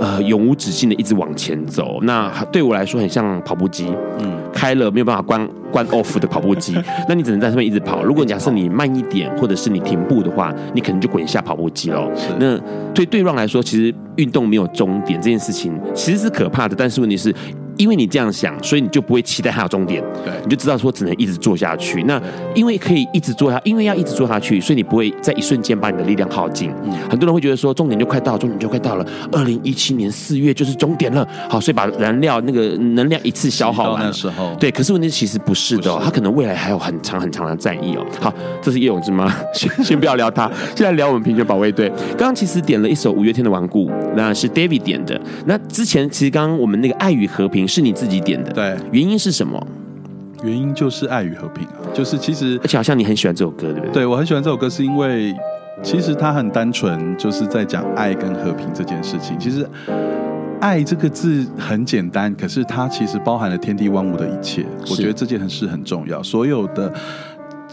呃永无止境的一直往前走。那对我来说，很像跑步机，嗯，开了没有办法关关 off 的跑步机，那你只能在上面一直跑。如果假设你慢一点，或者是你停步的话，你可能就滚下跑步机喽。那对对 Run 来说，其实运动没有终点这件事情其实是可怕的，但是问题是。因为你这样想，所以你就不会期待它有终点，对，你就知道说只能一直做下去。那因为可以一直做下，因为要一直做下去，所以你不会在一瞬间把你的力量耗尽。嗯，很多人会觉得说终点就快到，终点就快到了，二零一七年四月就是终点了。好，所以把燃料那个能量一次消耗完。的时候，对，可是问题其实不是的，它可能未来还有很长很长的战役哦。好，这是叶永志吗？先先不要聊他，现在聊我们平权保卫队。刚刚其实点了一首五月天的顽固，那是 David 点的。那之前其实刚刚我们那个爱与和平。是你自己点的，对，原因是什么？原因就是爱与和平啊，就是其实，而且好像你很喜欢这首歌，对不对？对，我很喜欢这首歌，是因为其实它很单纯，就是在讲爱跟和平这件事情。其实“爱”这个字很简单，可是它其实包含了天地万物的一切。我觉得这件事很重要，所有的。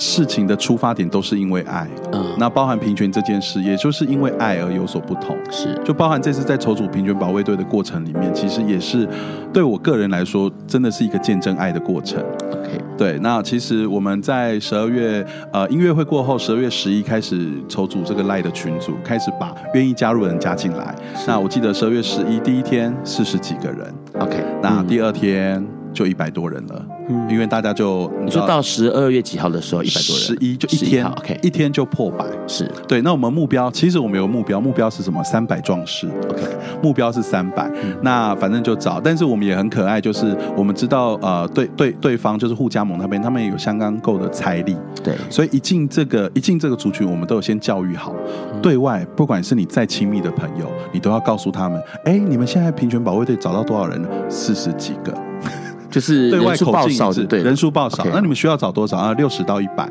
事情的出发点都是因为爱，嗯，那包含平权这件事，也就是因为爱而有所不同，是，就包含这次在筹组平权保卫队的过程里面，其实也是对我个人来说，真的是一个见证爱的过程。OK，对，那其实我们在十二月呃音乐会过后，十二月十一开始筹组这个赖的群组，开始把愿意加入的人加进来。那我记得十二月十一第一天四十几个人，OK，那第二天就一百多人了。嗯因为大家就你说到十二月几号的时候，一百多人，十一就一天，OK，一天就破百，是对。那我们目标，其实我们有目标，目标是什么？三百壮士，OK，目标是三百。那反正就找，但是我们也很可爱，就是我们知道，呃，对对，对方就是护家盟那边，他们也有相当够的财力，对。所以一进这个一进这个族群，我们都有先教育好，对外不管是你再亲密的朋友，你都要告诉他们，哎，你们现在平权保卫队找到多少人了？四十几个。就是对外口径是对人数报少，那你们需要找多少啊？六十到一百，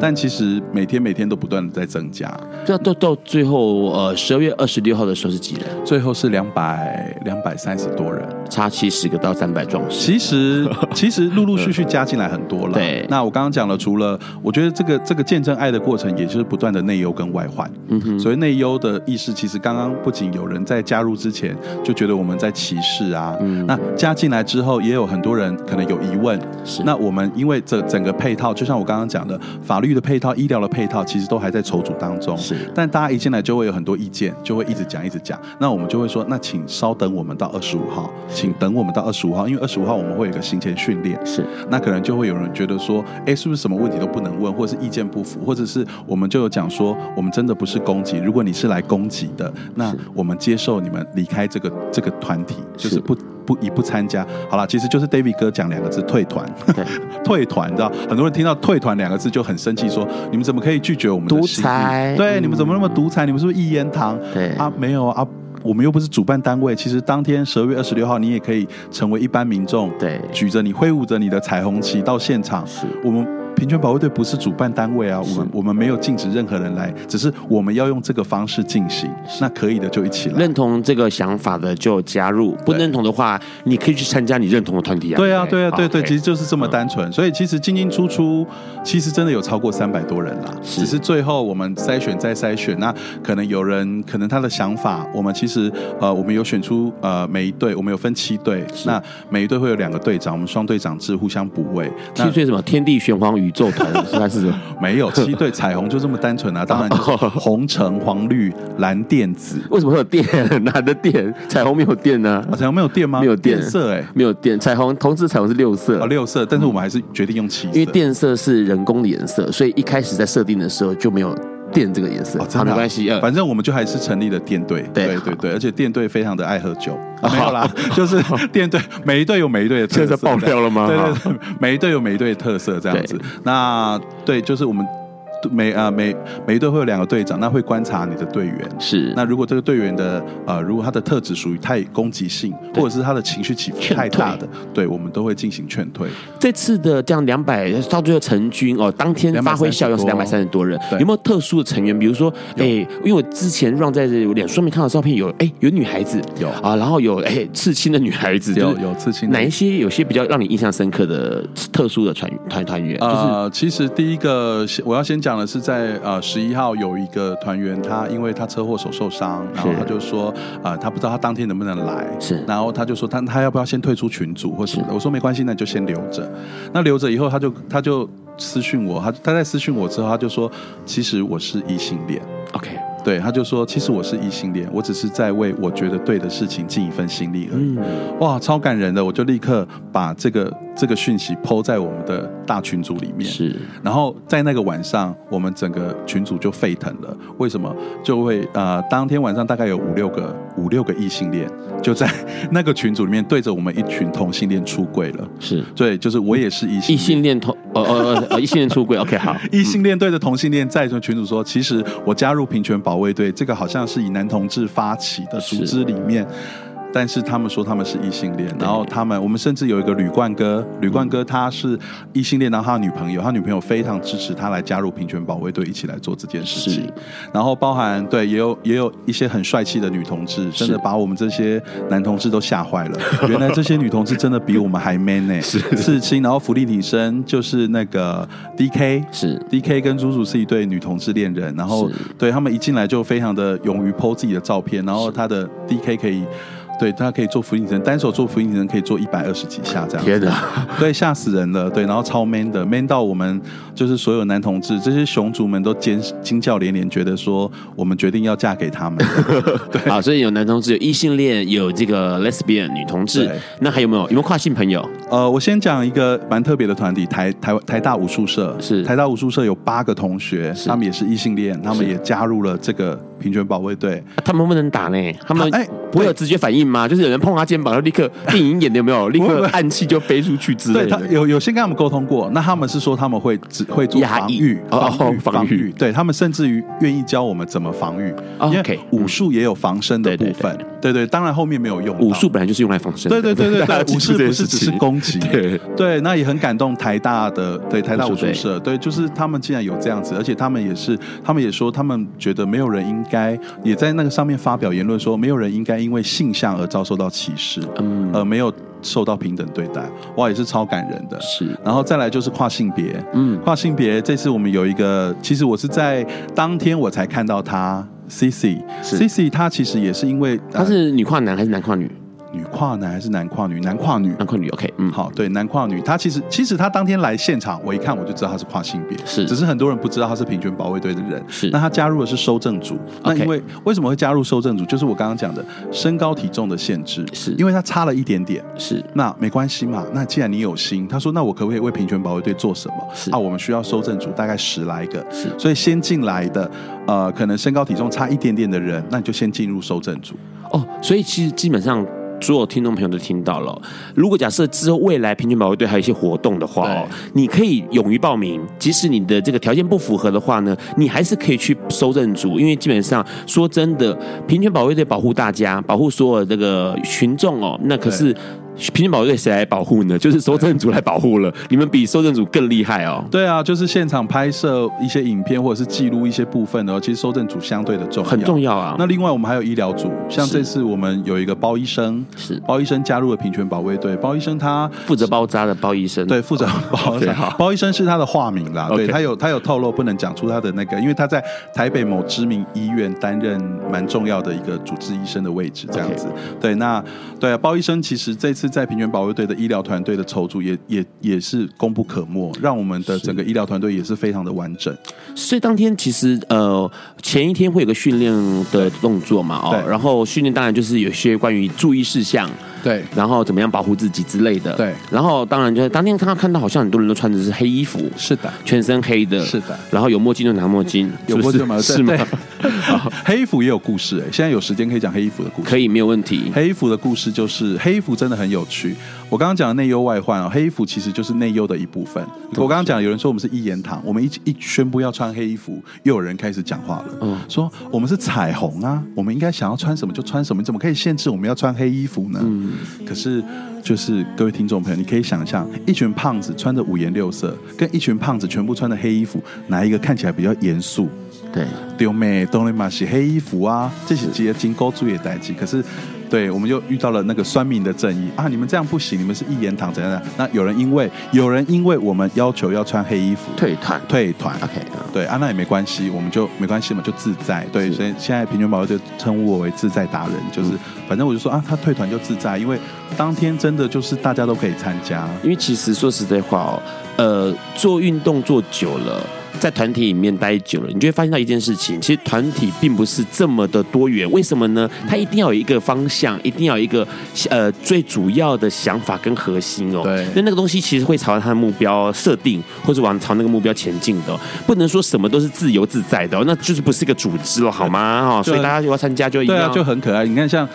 但其实每天每天都不断的在增加。这到到最后，呃，十二月二十六号的时候是几人？最后是两百两百三十多人，差七十个到三百壮士。其实 其实陆陆续续加进来很多了。对，那我刚刚讲了，除了我觉得这个这个见证爱的过程，也就是不断的内忧跟外患。嗯哼，所以内忧的意思，其实刚刚不仅有人在加入之前就觉得我们在歧视啊，嗯，那加进来之后，也有很多人。可能有疑问，是那我们因为这整个配套，就像我刚刚讲的，法律的配套、医疗的配套，其实都还在筹组当中。是，但大家一进来就会有很多意见，就会一直讲、一直讲。那我们就会说，那请稍等我们到二十五号，请等我们到二十五号，因为二十五号我们会有一个行前训练。是，那可能就会有人觉得说，哎，是不是什么问题都不能问，或者是意见不符，或者是我们就有讲说，我们真的不是攻击。如果你是来攻击的，那我们接受你们离开这个这个团体，就是不。不以不参加，好了，其实就是 David 哥讲两个字退团，退团，你知道，很多人听到退团两个字就很生气，说你们怎么可以拒绝我们的独裁？对，你们怎么那么独裁？你们是不是一言堂？对啊，没有啊，我们又不是主办单位。其实当天十二月二十六号，你也可以成为一般民众，对，举着你挥舞着你的彩虹旗到现场，是我们。平权保卫队不是主办单位啊，我们我们没有禁止任何人来，只是我们要用这个方式进行。那可以的就一起来，认同这个想法的就加入，不认同的话，你可以去参加你认同的团体啊。对啊，对啊，对对，其实就是这么单纯。所以其实进进出出，其实真的有超过三百多人啦。只是最后我们筛选再筛选，那可能有人可能他的想法，我们其实呃，我们有选出呃每一队，我们有分七队，那每一队会有两个队长，我们双队长制互相补位。七队什么？天地玄黄宇宙团现在是什么？没有七对彩虹就这么单纯啊！当然就是红橙黄绿蓝靛紫。为什么会有电？哪的电？彩虹没有电呢？彩虹没有电吗？没有电色哎，没有电。彩虹同时彩虹是六色啊，六色。但是我们还是决定用七色，因为电色是人工的颜色，所以一开始在设定的时候就没有电这个颜色。好，没关系，反正我们就还是成立了电队。对对对，而且电队非常的爱喝酒。没有啦，就是电队，每一队有每一队的特色。爆掉了吗？对对对，每一队有每一队的特色，这样子。那对，就是我们每啊每每一队会有两个队长，那会观察你的队员。是。那如果这个队员的呃，如果他的特质属于太攻击性，或者是他的情绪起伏太大的，对，我们都会进行劝退。这次的这样两百到最后成军哦，当天发挥效用是两百三十多人。有没有特殊的成员？比如说，哎，因为我之前让在这脸书上面看到照片，有哎有女孩子，有啊，然后有哎刺青的女孩子，有有刺青。哪一些有些比较让你印象深刻的特殊的团团团员？呃，其实第一个我要先讲的是在呃十一号有一个团员，他因为他车祸手受伤，然后他就说啊、呃，他不知道他当天能不能来，是，然后他就说他他要不要先退出群组或什么的？我说没关系，那你就先留着。那留着以后，他就他就私讯我，他他在私讯我之后，他就说其实我是异性恋，OK。对，他就说，其实我是异性恋，我只是在为我觉得对的事情尽一份心力而已。嗯、哇，超感人的，我就立刻把这个这个讯息 po 在我们的大群组里面。是，然后在那个晚上，我们整个群组就沸腾了。为什么？就会呃，当天晚上大概有五六个五六个异性恋就在那个群组里面对着我们一群同性恋出柜了。是，对，就是我也是异性异性恋同呃呃呃异性恋出柜。OK，好，异性恋对着同性恋在这群组说，其实我加入平权保。保卫队这个好像是以男同志发起的组织里面。但是他们说他们是异性恋，然后他们我们甚至有一个吕冠哥，吕冠哥他是异性恋，然后他女朋友，他女朋友非常支持他来加入平权保卫队，一起来做这件事情。然后包含对，也有也有一些很帅气的女同志，真的把我们这些男同志都吓坏了。原来这些女同志真的比我们还 man 呢、欸，是刺青，然后福利挺身，就是那个 D K 是 D K 跟猪猪是一对女同志恋人，然后对他们一进来就非常的勇于 po 自己的照片，然后他的 D K 可以。对，他可以做俯卧撑，单手做俯卧撑可以做一百二十几下这样子。天哪，对，吓死人了。对，然后超 man 的，man 到我们就是所有男同志这些熊族们都尖惊叫连连，觉得说我们决定要嫁给他们。对，好，所以有男同志，有异性恋，有这个 lesbian 女同志，那还有没有有没有跨性朋友？呃，我先讲一个蛮特别的团体，台台台大武术社是台大武术社有八个同学，他们也是异性恋，他们也加入了这个平权保卫队。他们不能打呢？他们哎，不会有直觉反应。吗？就是有人碰他肩膀，就立刻电影演的有没有？立刻暗器就飞出去之类的。对，他有有先跟他们沟通过，那他们是说他们会只会做防御，防御，防御。对，他们甚至于愿意教我们怎么防御，因为武术也有防身的部分。对对，当然后面没有用。武术本来就是用来防身。对对对对对，武术不是只是攻击。对对，那也很感动台大的对台大武术社，对，就 是他们竟然有这样子，而且他们也是，他们也说他们觉得没有人应该也在那个上面发表言论说，没有人应该因为性向。而遭受到歧视，嗯，而没有受到平等对待，哇，也是超感人的。是，然后再来就是跨性别，嗯，跨性别，这次我们有一个，其实我是在当天我才看到他，Cici，Cici，他其实也是因为他是女跨男还是男跨女？女跨男还是男跨女？男跨女，男跨女，OK，嗯，好，对，男跨女，他其实其实他当天来现场，我一看我就知道他是跨性别，是，只是很多人不知道他是平权保卫队的人，是，那他加入的是收证组，那因为为什么会加入收证组？就是我刚刚讲的身高体重的限制，是。因为他差了一点点，是，那没关系嘛，那既然你有心，他说那我可不可以为平权保卫队做什么？是，啊，我们需要收证组大概十来个，是，所以先进来的，呃，可能身高体重差一点点的人，那你就先进入收证组，哦，所以其实基本上。所有听众朋友都听到了。如果假设之后未来平均保卫队还有一些活动的话哦，你可以勇于报名。即使你的这个条件不符合的话呢，你还是可以去收证组。因为基本上说真的，平均保卫队保护大家，保护所有这个群众哦，那可是。平权保卫队谁来保护呢？就是搜证组来保护了。你们比搜证组更厉害哦。对啊，就是现场拍摄一些影片或者是记录一些部分的。其实搜证组相对的重要，很重要啊。那另外我们还有医疗组，像这次我们有一个包医生，是包医生加入了平权保卫队。包医生他负责包扎的包医生，对，负责包扎。好，包医生是他的化名啦。对，他有他有透露，不能讲出他的那个，因为他在台北某知名医院担任蛮重要的一个主治医生的位置，这样子。对，那对啊，包医生其实这次。在平原保卫队的医疗团队的筹组也也也是功不可没，让我们的整个医疗团队也是非常的完整。所以当天其实呃前一天会有个训练的动作嘛，哦，然后训练当然就是有些关于注意事项。对，然后怎么样保护自己之类的。对，然后当然就是当天看到看到，好像很多人都穿的是黑衣服，是的，全身黑的，是的。然后有墨镜就拿墨镜，有墨镜吗？是吗？黑衣服也有故事哎，现在有时间可以讲黑衣服的故事，可以没有问题。黑衣服的故事就是黑衣服真的很有趣。我刚刚讲的内忧外患啊，黑衣服其实就是内忧的一部分。我刚刚讲，有人说我们是一言堂，我们一一宣布要穿黑衣服，又有人开始讲话了，嗯，说我们是彩虹啊，我们应该想要穿什么就穿什么，你怎么可以限制我们要穿黑衣服呢？嗯，可是就是各位听众朋友，你可以想象，一群胖子穿着五颜六色，跟一群胖子全部穿着黑衣服，哪一个看起来比较严肃？对，丢妹东雷马是黑衣服啊，这些节金钩注也代志，可是。对，我们就遇到了那个酸民的正义啊！你们这样不行，你们是一言堂怎样的？那有人因为有人因为我们要求要穿黑衣服退团退团，OK，对啊，那也没关系，我们就没关系嘛，就自在。对，所以现在平均宝会就称呼我为自在达人，就是反正我就说啊，他退团就自在，因为当天真的就是大家都可以参加。因为其实说实在话哦，呃，做运动做久了。在团体里面待久了，你就会发现到一件事情，其实团体并不是这么的多元。为什么呢？它一定要有一个方向，一定要有一个呃最主要的想法跟核心哦。对，因为那个东西其实会朝它的目标设定，或者往朝那个目标前进的，不能说什么都是自由自在的，那就是不是一个组织了，好吗？哈，所以大家要参加就一啊，就很可爱。你看像。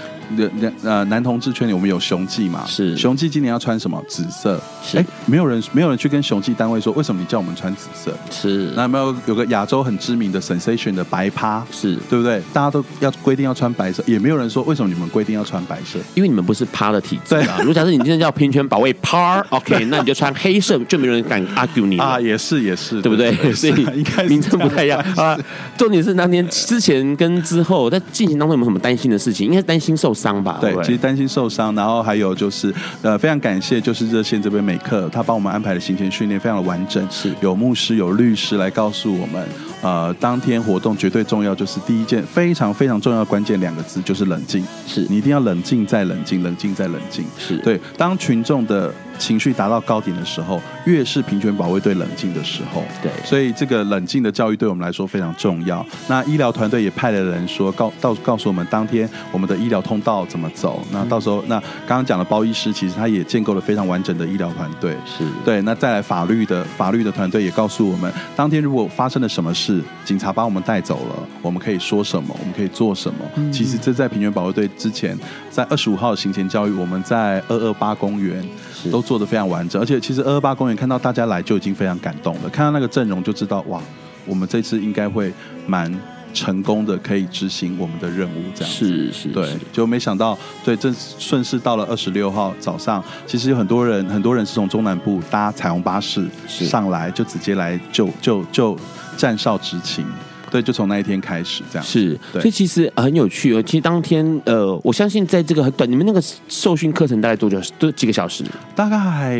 呃，男同志圈里我们有雄记嘛？是雄记今年要穿什么？紫色。哎，没有人没有人去跟雄记单位说，为什么你叫我们穿紫色？是。那有没有有个亚洲很知名的 sensation 的白趴？是对不对？大家都要规定要穿白色，也没有人说为什么你们规定要穿白色？因为你们不是趴的体质啊。对如果假设你今天叫平权保卫趴，OK，那你就穿黑色，就没有人敢 argue 你啊。也是也是，对不对？所以应该名称不太一样啊。重点是那天之前跟之后在进行当中有没有什么担心的事情？应该是担心受伤吧？对，其实。担心受伤，然后还有就是，呃，非常感谢，就是热线这边美克，他帮我们安排的行前训练非常的完整，是有牧师有律师来告诉我们，呃，当天活动绝对重要，就是第一件非常非常重要的关键两个字就是冷静，是你一定要冷静再冷静，冷静再冷静，是对，当群众的。情绪达到高点的时候，越是平权保卫队冷静的时候，对，所以这个冷静的教育对我们来说非常重要。那医疗团队也派了人说告到告诉我们当天我们的医疗通道怎么走。那到时候那刚刚讲的包医师，其实他也建构了非常完整的医疗团队。是对。那再来法律的法律的团队也告诉我们，当天如果发生了什么事，警察把我们带走了，我们可以说什么，我们可以做什么。嗯、其实这在平原保卫队之前，在二十五号的行前教育，我们在二二八公园。都做的非常完整，而且其实二二八公园看到大家来就已经非常感动了，看到那个阵容就知道哇，我们这次应该会蛮成功的，可以执行我们的任务。这样是是，是对，就没想到，对，这顺势到了二十六号早上，其实有很多人，很多人是从中南部搭彩虹巴士上来，就直接来就就就站哨执勤。对，就从那一天开始这样。是，对所以其实很有趣哦。其实当天，呃，我相信在这个很短，你们那个受训课程大概多久？多几个小时？大概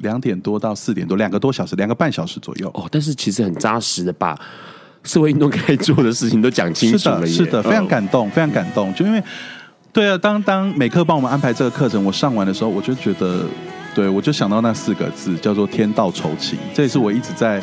两点多到四点多，两个多小时，两个半小时左右。哦，但是其实很扎实的，把 社会运动该做的事情都讲清楚了。是的，是的，非常感动，非常感动。就因为，对啊，当当美克帮我们安排这个课程，我上完的时候，我就觉得，对我就想到那四个字，叫做“天道酬勤”。这也是我一直在。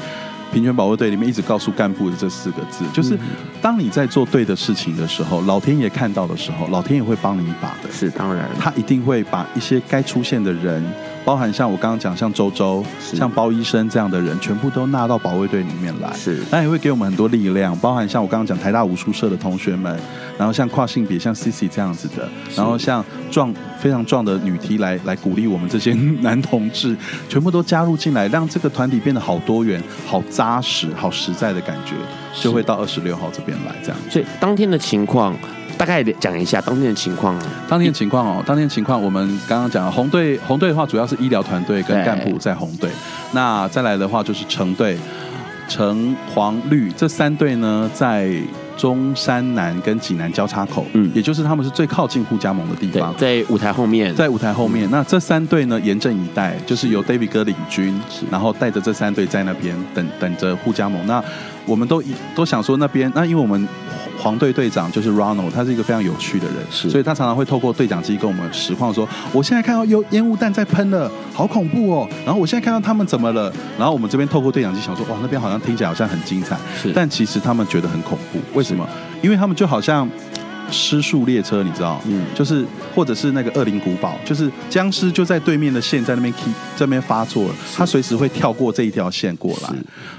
平权保卫队里面一直告诉干部的这四个字，就是当你在做对的事情的时候，老天爷看到的时候，老天爷会帮你一把的。是当然，他一定会把一些该出现的人，包含像我刚刚讲像周周、像包医生这样的人，全部都纳到保卫队里面来。是，那也会给我们很多力量，包含像我刚刚讲台大武术社的同学们，然后像跨性别像 Cici 这样子的，然后像壮非常壮的女 T 来来鼓励我们这些 男同志，全部都加入进来，让这个团体变得好多元、好扎实、好实在的感觉，就会到二十六号这边来这样。所以当天的情况。大概讲一下当天的情况。啊当天的情况哦，当天的情况，我们刚刚讲了红队，红队的话主要是医疗团队跟干部在红队。那再来的话就是橙队，橙黄绿这三队呢，在中山南跟济南交叉口，嗯，也就是他们是最靠近互加盟的地方，在舞台后面，在舞台后面。那这三队呢，严阵以待，就是由 David 哥领军，然后带着这三队在那边等等着互加盟。那我们都都想说那边，那因为我们。黄队队长就是 Ronald，他是一个非常有趣的人，是，所以他常常会透过对讲机跟我们实况说，我现在看到有烟雾弹在喷了，好恐怖哦。然后我现在看到他们怎么了？然后我们这边透过对讲机想说，哇，那边好像听起来好像很精彩，是，但其实他们觉得很恐怖。为什么？因为他们就好像失速列车，你知道？嗯，就是或者是那个恶灵古堡，就是僵尸就在对面的线在那边 keep 这边发作了，他随时会跳过这一条线过来。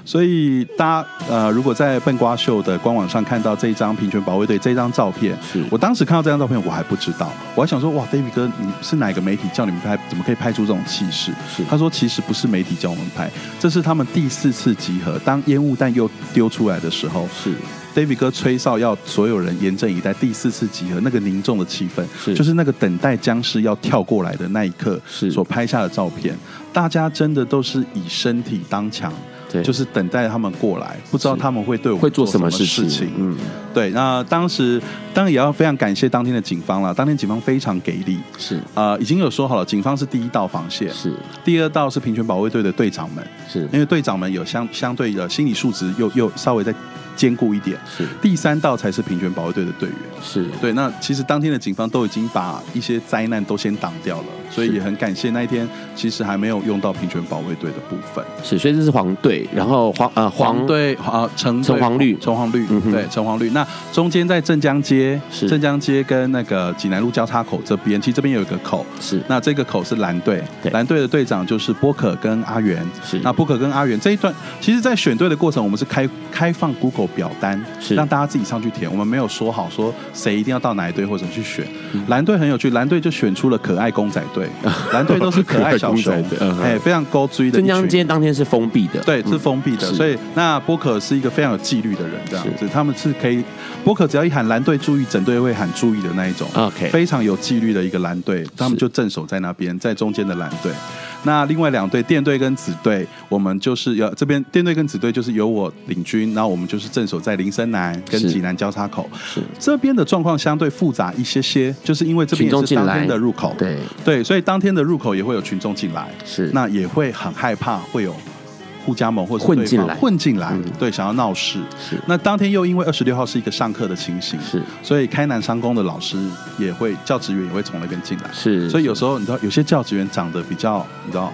所以大家呃，如果在笨瓜秀的官网上看到这一张平权保卫队这张照片，是我当时看到这张照片我还不知道，我还想说哇，David 哥，你是哪个媒体叫你们拍？怎么可以拍出这种气势？是他说其实不是媒体叫我们拍，这是他们第四次集合，当烟雾弹又丢出来的时候是。David 哥吹哨，要所有人严阵以待。第四次集合，那个凝重的气氛，是就是那个等待僵尸要跳过来的那一刻，是所拍下的照片。大家真的都是以身体当墙，对，就是等待他们过来，不知道他们会对我们会做什么事情。嗯，对。那当时当然也要非常感谢当天的警方了，当天警方非常给力，是啊、呃，已经有说好了，警方是第一道防线，是第二道是平权保卫队的队长们，是因为队长们有相相对的心理素质又又稍微在。坚固一点是第三道才是平权保卫队的队员是对。那其实当天的警方都已经把一些灾难都先挡掉了，所以也很感谢那一天其实还没有用到平权保卫队的部分是。所以这是黄队，然后黄呃黄队啊橙橙黄绿橙黄绿对橙黄绿。那中间在镇江街是镇江街跟那个济南路交叉口这边，其实这边有一个口是。那这个口是蓝队，蓝队的队长就是波可跟阿元是。那波可跟阿元这一段，其实，在选队的过程，我们是开开放 Google。表单是。让大家自己上去填，我们没有说好说谁一定要到哪一队或者去选。蓝队很有趣，蓝队就选出了可爱公仔队，蓝队都是可爱小熊，哎，非常高追的。镇江街当天是封闭的，对，是封闭的，所以那波可是一个非常有纪律的人，这样子，他们是可以，波可只要一喊蓝队注意，整队会喊注意的那一种，OK，非常有纪律的一个蓝队，他们就镇守在那边，在中间的蓝队。那另外两队电队跟子队，我们就是要这边电队跟子队就是由我领军，然后我们就是镇守在林森南跟济南交叉口。是。这边的状况相对复杂一些些，就是因为这边也是当天的入口，对。对，所以当天的入口也会有群众进来，是。那也会很害怕会有。互加盟或者混进来，混进来，对，想要闹事。是，那当天又因为二十六号是一个上课的情形，是，所以开南商工的老师也会，教职员也会从那边进来。是，所以有时候你知道，有些教职员长得比较，你知道。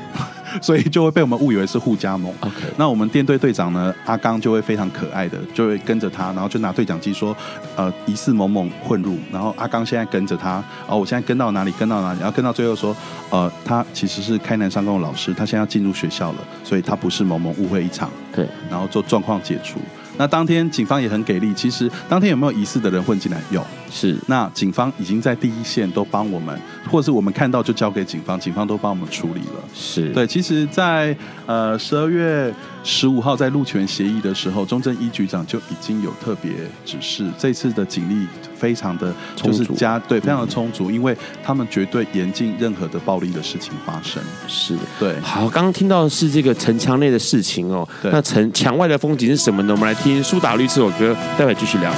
所以就会被我们误以为是互加盟。OK，那我们电队队长呢，阿刚就会非常可爱的，就会跟着他，然后就拿对讲机说，呃，疑似某某混入，然后阿刚现在跟着他，哦，我现在跟到哪里，跟到哪里，然后跟到最后说，呃，他其实是开南商工的老师，他现在要进入学校了，所以他不是某某误会一场。对，然后做状况解除。那当天警方也很给力，其实当天有没有疑似的人混进来？有，是。那警方已经在第一线都帮我们，或者是我们看到就交给警方，警方都帮我们处理了。是对，其实在，在呃十二月十五号在路权协议的时候，中正一局长就已经有特别指示，这次的警力非常的就是加对，非常的充足，因为他们绝对严禁任何的暴力的事情发生。是对。好，刚刚听到的是这个城墙内的事情哦，那城墙外的风景是什么呢？我们来听苏打绿这首歌，待会继续聊。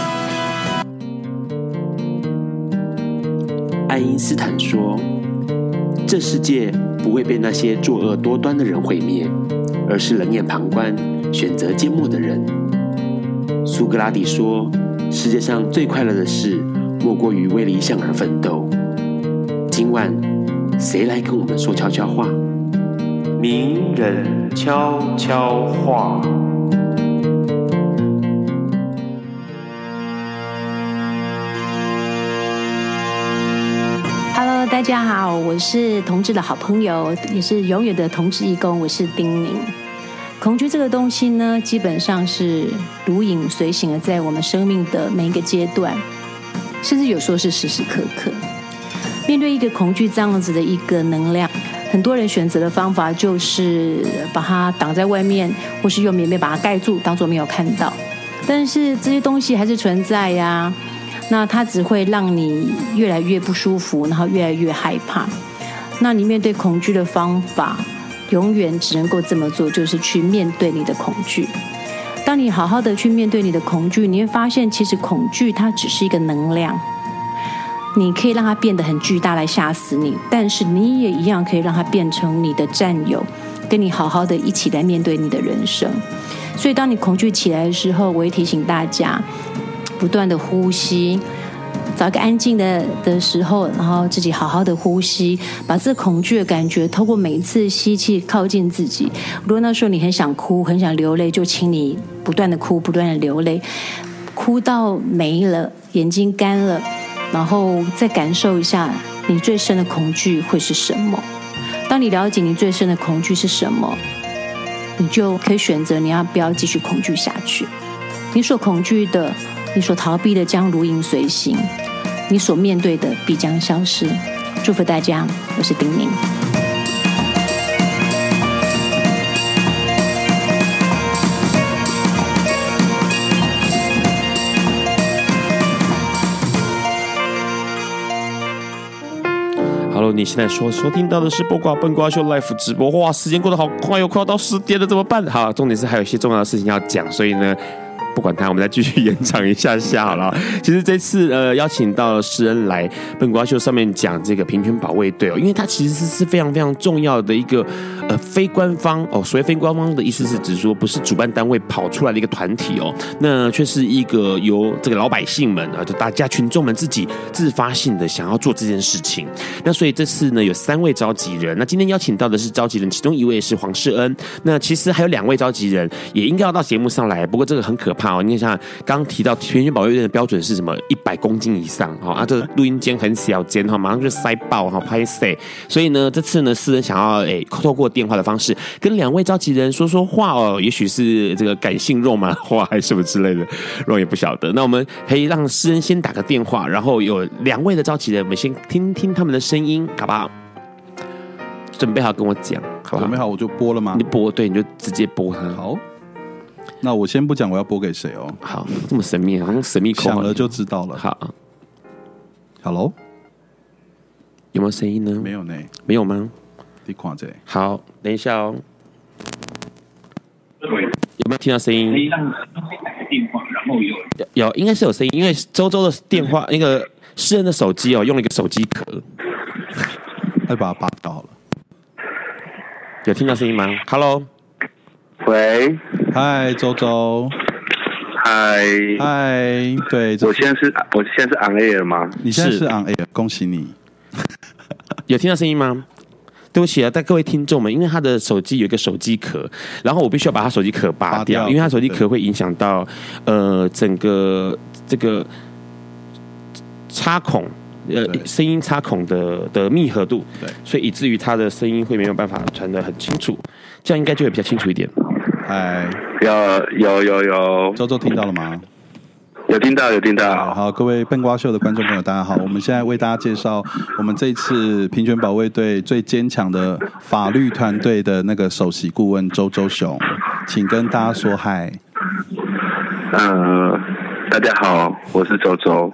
爱因斯坦说：“这世界不会被那些作恶多端的人毁灭，而是冷眼旁观、选择缄默的人。”苏格拉底说。世界上最快乐的事，莫过于为理想而奋斗。今晚，谁来跟我们说悄悄话？名人悄悄话。大家好，我是同志的好朋友，也是永远的同志义工，我是丁宁。恐惧这个东西呢，基本上是如影随形的，在我们生命的每一个阶段，甚至有时候是时时刻刻。面对一个恐惧这样子的一个能量，很多人选择的方法就是把它挡在外面，或是用棉被把它盖住，当作没有看到。但是这些东西还是存在呀，那它只会让你越来越不舒服，然后越来越害怕。那你面对恐惧的方法，永远只能够这么做，就是去面对你的恐惧。当你好好的去面对你的恐惧，你会发现，其实恐惧它只是一个能量。你可以让它变得很巨大来吓死你，但是你也一样可以让它变成你的战友，跟你好好的一起来面对你的人生。所以，当你恐惧起来的时候，我会提醒大家，不断的呼吸。找一个安静的的时候，然后自己好好的呼吸，把这恐惧的感觉透过每一次吸气靠近自己。如果那时候你很想哭、很想流泪，就请你不断的哭、不断的流泪，哭到没了，眼睛干了，然后再感受一下你最深的恐惧会是什么。当你了解你最深的恐惧是什么，你就可以选择你要不要继续恐惧下去。你所恐惧的，你所逃避的将如影随形，你所面对的必将消失。祝福大家，我是丁宁。Hello，你现在收收听到的是播瓜笨瓜秀 Live 直播。哇，时间过得好快哟，快要到十点了，怎么办？好，重点是还有一些重要的事情要讲，所以呢。不管他，我们再继续延长一下下好了。其实这次呃邀请到了施恩来本瓜秀上面讲这个平权保卫队哦，因为他其实是是非常非常重要的一个呃非官方哦，所谓非官方的意思是指说不是主办单位跑出来的一个团体哦，那却是一个由这个老百姓们啊，就大家群众们自己自发性的想要做这件事情。那所以这次呢有三位召集人，那今天邀请到的是召集人，其中一位是黄世恩，那其实还有两位召集人也应该要到节目上来，不过这个很可怕。哦，你看，刚刚提到平权保卫队的标准是什么？一百公斤以上，哈啊，这录音间很小间，哈，马上就塞爆，哈，拍谢。所以呢，这次呢，施恩想要诶，透过电话的方式跟两位召集人说说话哦，也许是这个感性肉麻话，还是什么之类的，肉也不晓得。那我们可以让诗人先打个电话，然后有两位的召集人，我们先听听他们的声音，好不好？准备好跟我讲，好不好？准备好我就播了吗？你播，对，你就直接播，好。那我先不讲我要播给谁哦。好，这么神秘，好像神秘口。响了就知道了。好，Hello，有没有声音呢？没有呢。没有吗？你看这。好，等一下哦。有没有听到声音？可以让电话，然后有有应该是有声音，因为周周的电话那个诗人的手机哦，用了一个手机壳，再把它拔掉了。有听到声音吗？Hello。喂，嗨，周周，嗨，嗨，对，我现在是，我现在是 on air 吗？你现在是 on air，恭喜你。有听到声音吗？对。不起啊，但各位听众们，因为他的手机有一个手机壳，然后我必须要把他手机壳拔掉，拔掉，因为他手机壳会影响到呃整个这个插孔呃声音插孔的的密合度，对，所以以至于他的声音会没有办法传得很清楚，这样应该就会比较清楚一点。哎，有有有有，周周听到了吗？有听到，有听到。好，各位笨瓜秀的观众朋友，大家好。我们现在为大家介绍我们这次平权保卫队最坚强的法律团队的那个首席顾问周周雄，请跟大家说嗨。嗯、呃，大家好，我是周周。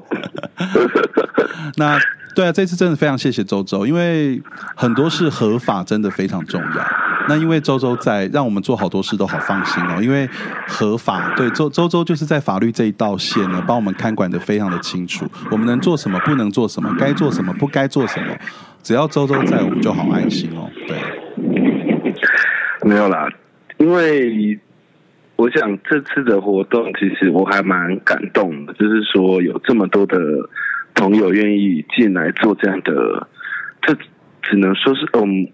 那对啊，这次真的非常谢谢周周，因为很多事合法真的非常重要。那因为周周在，让我们做好多事都好放心哦。因为合法，对周周周就是在法律这一道线呢，帮我们看管得非常的清楚。我们能做什么，不能做什么，该做什么，不该做什么，只要周周在，我们就好安心哦。对，没有啦，因为我想这次的活动，其实我还蛮感动的，就是说有这么多的朋友愿意进来做这样的，这只能说是嗯。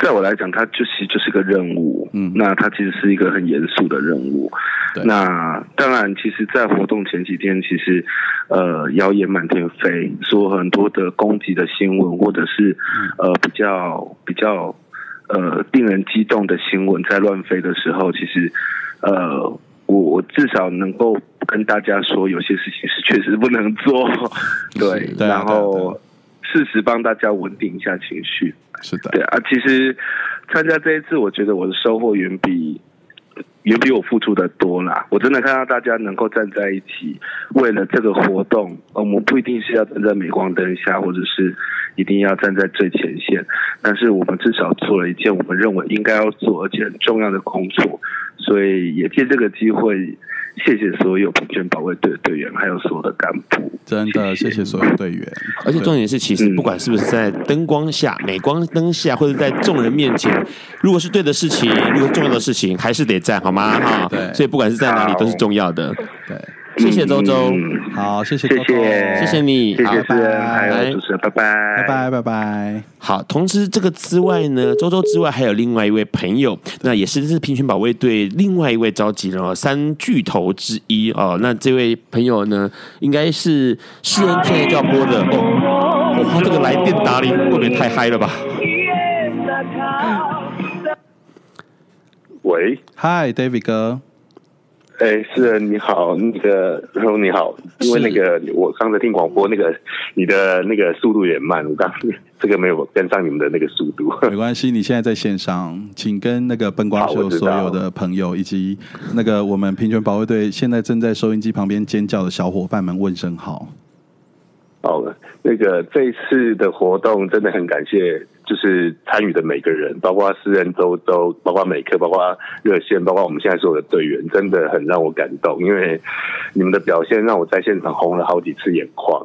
在我来讲，它就其实就是一个任务。嗯，那它其实是一个很严肃的任务。那当然，其实，在活动前几天，其实呃，谣言满天飞，说很多的攻击的新闻，或者是呃比较比较呃令人激动的新闻在乱飞的时候，其实呃，我我至少能够跟大家说，有些事情是确实不能做。对，对然后适时帮大家稳定一下情绪。是的，对啊，其实参加这一次，我觉得我的收获远比也比我付出的多啦。我真的看到大家能够站在一起，为了这个活动，我们不一定是要站在镁光灯下，或者是一定要站在最前线，但是我们至少做了一件我们认为应该要做而且很重要的工作，所以也借这个机会。谢谢所有平权保卫队的队员，还有所有的干部。真的谢谢所有队员。而且重点是，其实不管是不是在灯光下、镁光灯下，或者在众人面前，如果是对的事情，如果重要的事情，还是得站，好吗？哈，对。所以不管是在哪里，都是重要的。对。谢谢周周，嗯好，谢谢谢谢，谢谢你谢好谢主持人，拜拜，拜拜拜拜。好，同时这个之外呢，周周之外还有另外一位朋友，那也是这是平权保卫队另外一位召集人哦，三巨头之一哦。那这位朋友呢，应该是诗人现在就要播的哦。哇，这个来电打铃会不会太嗨了吧？喂，嗨，David 哥，哎，诗人你好，那个然后你好，因为那个我刚才听广播，那个你的那个速度有点慢，我刚这个没有跟上你们的那个速度。没关系，你现在在线上，请跟那个笨瓜秀所有的朋友以及那个我们平权保卫队现在正在收音机旁边尖叫的小伙伴们问声好。好了，那个这一次的活动真的很感谢，就是参与的每个人，包括私人周都，包括美克，包括热线，包括我们现在所有的队员，真的很让我感动，因为你们的表现让我在现场红了好几次眼眶。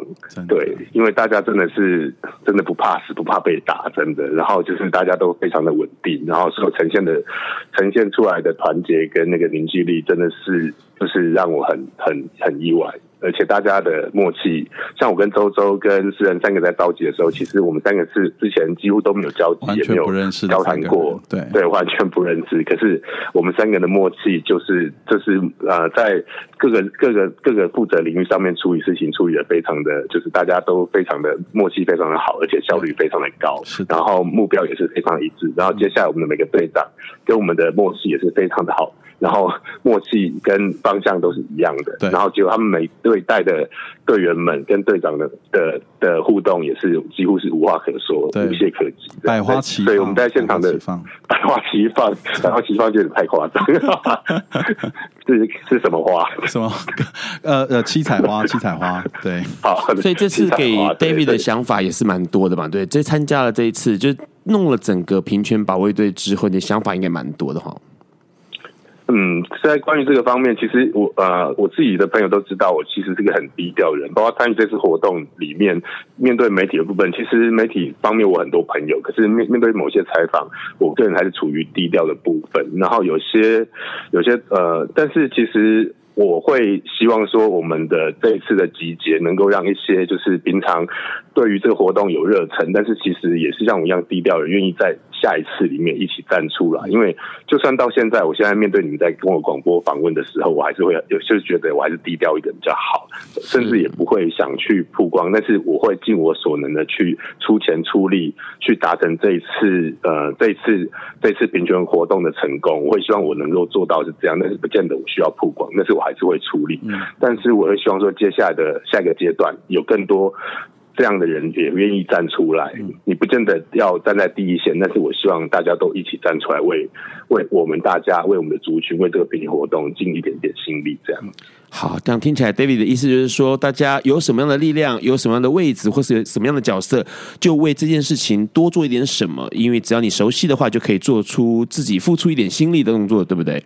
对，因为大家真的是真的不怕死，不怕被打，真的。然后就是大家都非常的稳定，然后所呈现的呈现出来的团结跟那个凝聚力，真的是就是让我很很很意外。而且大家的默契，像我跟周周跟诗人三个在召集的时候，其实我们三个是之前几乎都没有交集，也没有交谈过，对对，完全不认识。可是我们三个的默契，就是就是呃，在各个各个各个负责领域上面处理事情，处理的非常的，就是大家都非常的默契，非常的好，而且效率非常的高。是，然后目标也是非常一致。然后接下来我们的每个队长跟我们的默契也是非常的好。然后默契跟方向都是一样的，对。然后结果他们每队带的队员们跟队长的的的互动也是几乎是无话可说，无懈可击，百花齐放。对我们在现场的百花齐放，百花齐放有点太夸张。这 是是什么花？什么？呃呃，七彩花，七彩花。对。好，所以这次给 David 的想法也是蛮多的嘛。对，这参加了这一次，就弄了整个平权保卫队之后，你的想法应该蛮多的哈。嗯，在关于这个方面，其实我呃我自己的朋友都知道，我其实是个很低调的人。包括参与这次活动里面，面对媒体的部分，其实媒体方面我很多朋友，可是面面对某些采访，我个人还是处于低调的部分。然后有些有些呃，但是其实我会希望说，我们的这一次的集结能够让一些就是平常对于这个活动有热忱，但是其实也是像我一样低调的，愿意在。下一次里面一起站出来，因为就算到现在，我现在面对你们在跟我广播访问的时候，我还是会有，就是觉得我还是低调一点比较好，甚至也不会想去曝光。但是我会尽我所能的去出钱出力，去达成这一次呃这一次这一次平权活动的成功。我会希望我能够做到是这样，但是不见得我需要曝光，但是我还是会出力。但是我会希望说，接下来的下一个阶段有更多。这样的人也愿意站出来，你不见得要站在第一线，但是我希望大家都一起站出来为，为为我们大家，为我们的族群，为这个平权活动尽一点点心力。这样好，这样听起来，David 的意思就是说，大家有什么样的力量，有什么样的位置，或是有什么样的角色，就为这件事情多做一点什么，因为只要你熟悉的话，就可以做出自己付出一点心力的动作，对不对？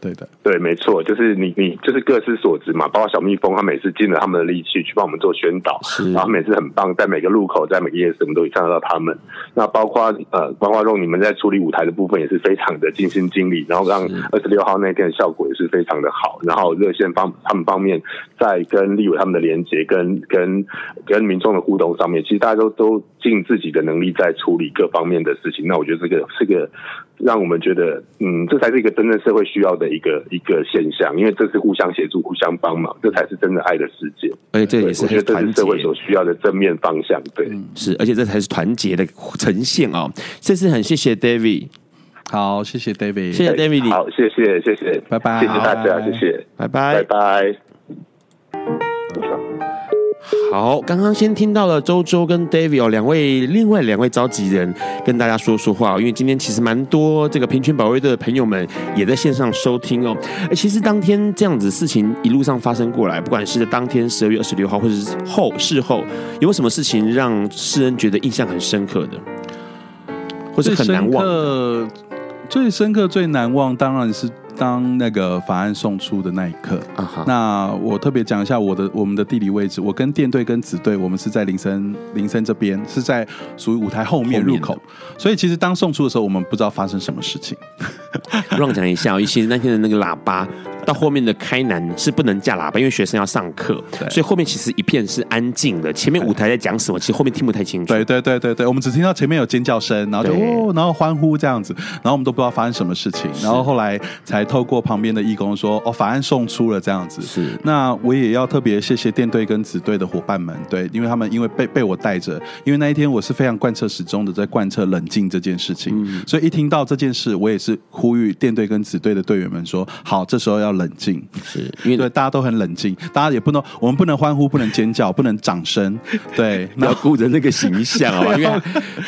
对的，对，没错，就是你，你就是各司所职嘛。包括小蜜蜂，他每次尽了他们的力气去帮我们做宣导，然后每次很棒，在每个路口，在每个夜市，我们都会看得到他们。那包括呃，包括让你们在处理舞台的部分也是非常的尽心尽力，然后让二十六号那天的效果也是非常的好。然后热线方他们方面，在跟立委他们的连接，跟跟跟民众的互动上面，其实大家都都尽自己的能力在处理各方面的事情。那我觉得这个是个让我们觉得，嗯，这才是一个真正社会需要的。一个一个现象，因为这是互相协助、互相帮忙，这才是真的爱的世界。而且这也是我觉得这是社会所需要的正面方向。对，嗯、是，而且这才是团结的呈现哦。这次很谢谢 David，好，谢谢 David，谢谢 David，好，谢谢，谢谢，拜拜，谢谢大家，谢谢，拜拜，拜拜。好，刚刚先听到了周周跟 David，两位另外两位召集人跟大家说说话，因为今天其实蛮多这个平权保卫队的朋友们也在线上收听哦。其实当天这样子事情一路上发生过来，不管是当天十二月二十六号，或者是后事后，有什么事情让世人觉得印象很深刻的，或是很难忘的？最深刻、最难忘，当然是。当那个法案送出的那一刻，uh -huh. 那我特别讲一下我的我们的地理位置。我跟电队跟子队，我们是在林森林森这边，是在属于舞台后面入口。所以其实当送出的时候，我们不知道发生什么事情。让我讲一下，其实那天的那个喇叭到后面的开南是不能架喇叭，因为学生要上课，对所以后面其实一片是安静的。前面舞台在讲什么，其实后面听不太清楚。对对对对对，我们只听到前面有尖叫声，然后就哦，然后欢呼这样子，然后我们都不知道发生什么事情，然后后来才透过旁边的义工说，哦，法案送出了这样子。是，那我也要特别谢谢电队跟子队的伙伴们，对，因为他们因为被被我带着，因为那一天我是非常贯彻始终的在贯彻冷静这件事情，嗯。所以一听到这件事，我也是呼吁电队跟子队的队员们说，好，这时候要冷静，是因为对，大家都很冷静，大家也不能，我们不能欢呼，不能尖叫，不能掌声，对，那要顾着那个形象啊，因为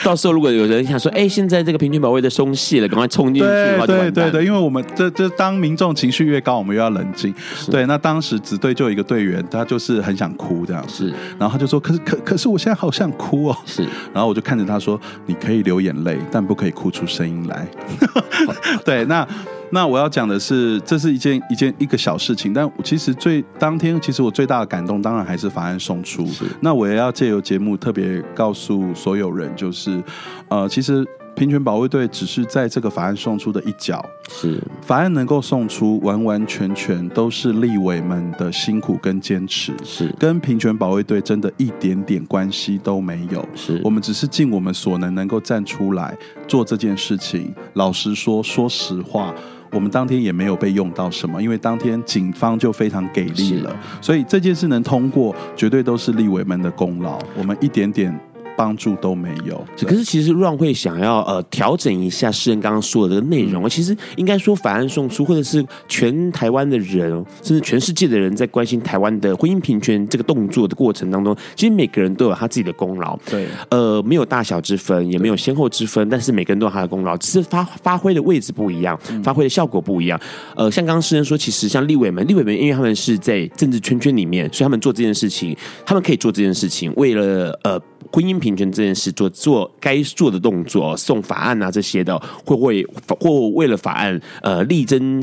到时候如果有人想说，哎，现在这个平均保卫的松懈了，赶快冲进去对对对，因为我们这这当民众情绪越高，我们越要冷静。对，那当时子队就有一个队员，他就是很想哭这样子，是然后他就说：“可是可可是我现在好想哭哦。”是，然后我就看着他说：“你可以流眼泪，但不可以哭出声音来。”对，那那我要讲的是，这是一件一件一个小事情，但其实最当天，其实我最大的感动，当然还是法案送出。那我也要借由节目特别告诉所有人，就是呃，其实。平权保卫队只是在这个法案送出的一角，是法案能够送出，完完全全都是立委们的辛苦跟坚持，是跟平权保卫队真的一点点关系都没有。是我们只是尽我们所能，能够站出来做这件事情。老实说，说实话，我们当天也没有被用到什么，因为当天警方就非常给力了，所以这件事能通过，绝对都是立委们的功劳。我们一点点。帮助都没有，可是其实 run 会想要呃调整一下诗人刚刚说的这个内容，其实应该说法案送出，或者是全台湾的人，甚至全世界的人在关心台湾的婚姻平权这个动作的过程当中，其实每个人都有他自己的功劳。对，呃，没有大小之分，也没有先后之分，但是每个人都有他的功劳，只是发发挥的位置不一样，发挥的效果不一样。呃，像刚刚诗人说，其实像立委们，立委们因为他们是在政治圈圈里面，所以他们做这件事情，他们可以做这件事情，为了呃。婚姻平权这件事做做该做的动作，送法案啊这些的，会为或为了法案呃力争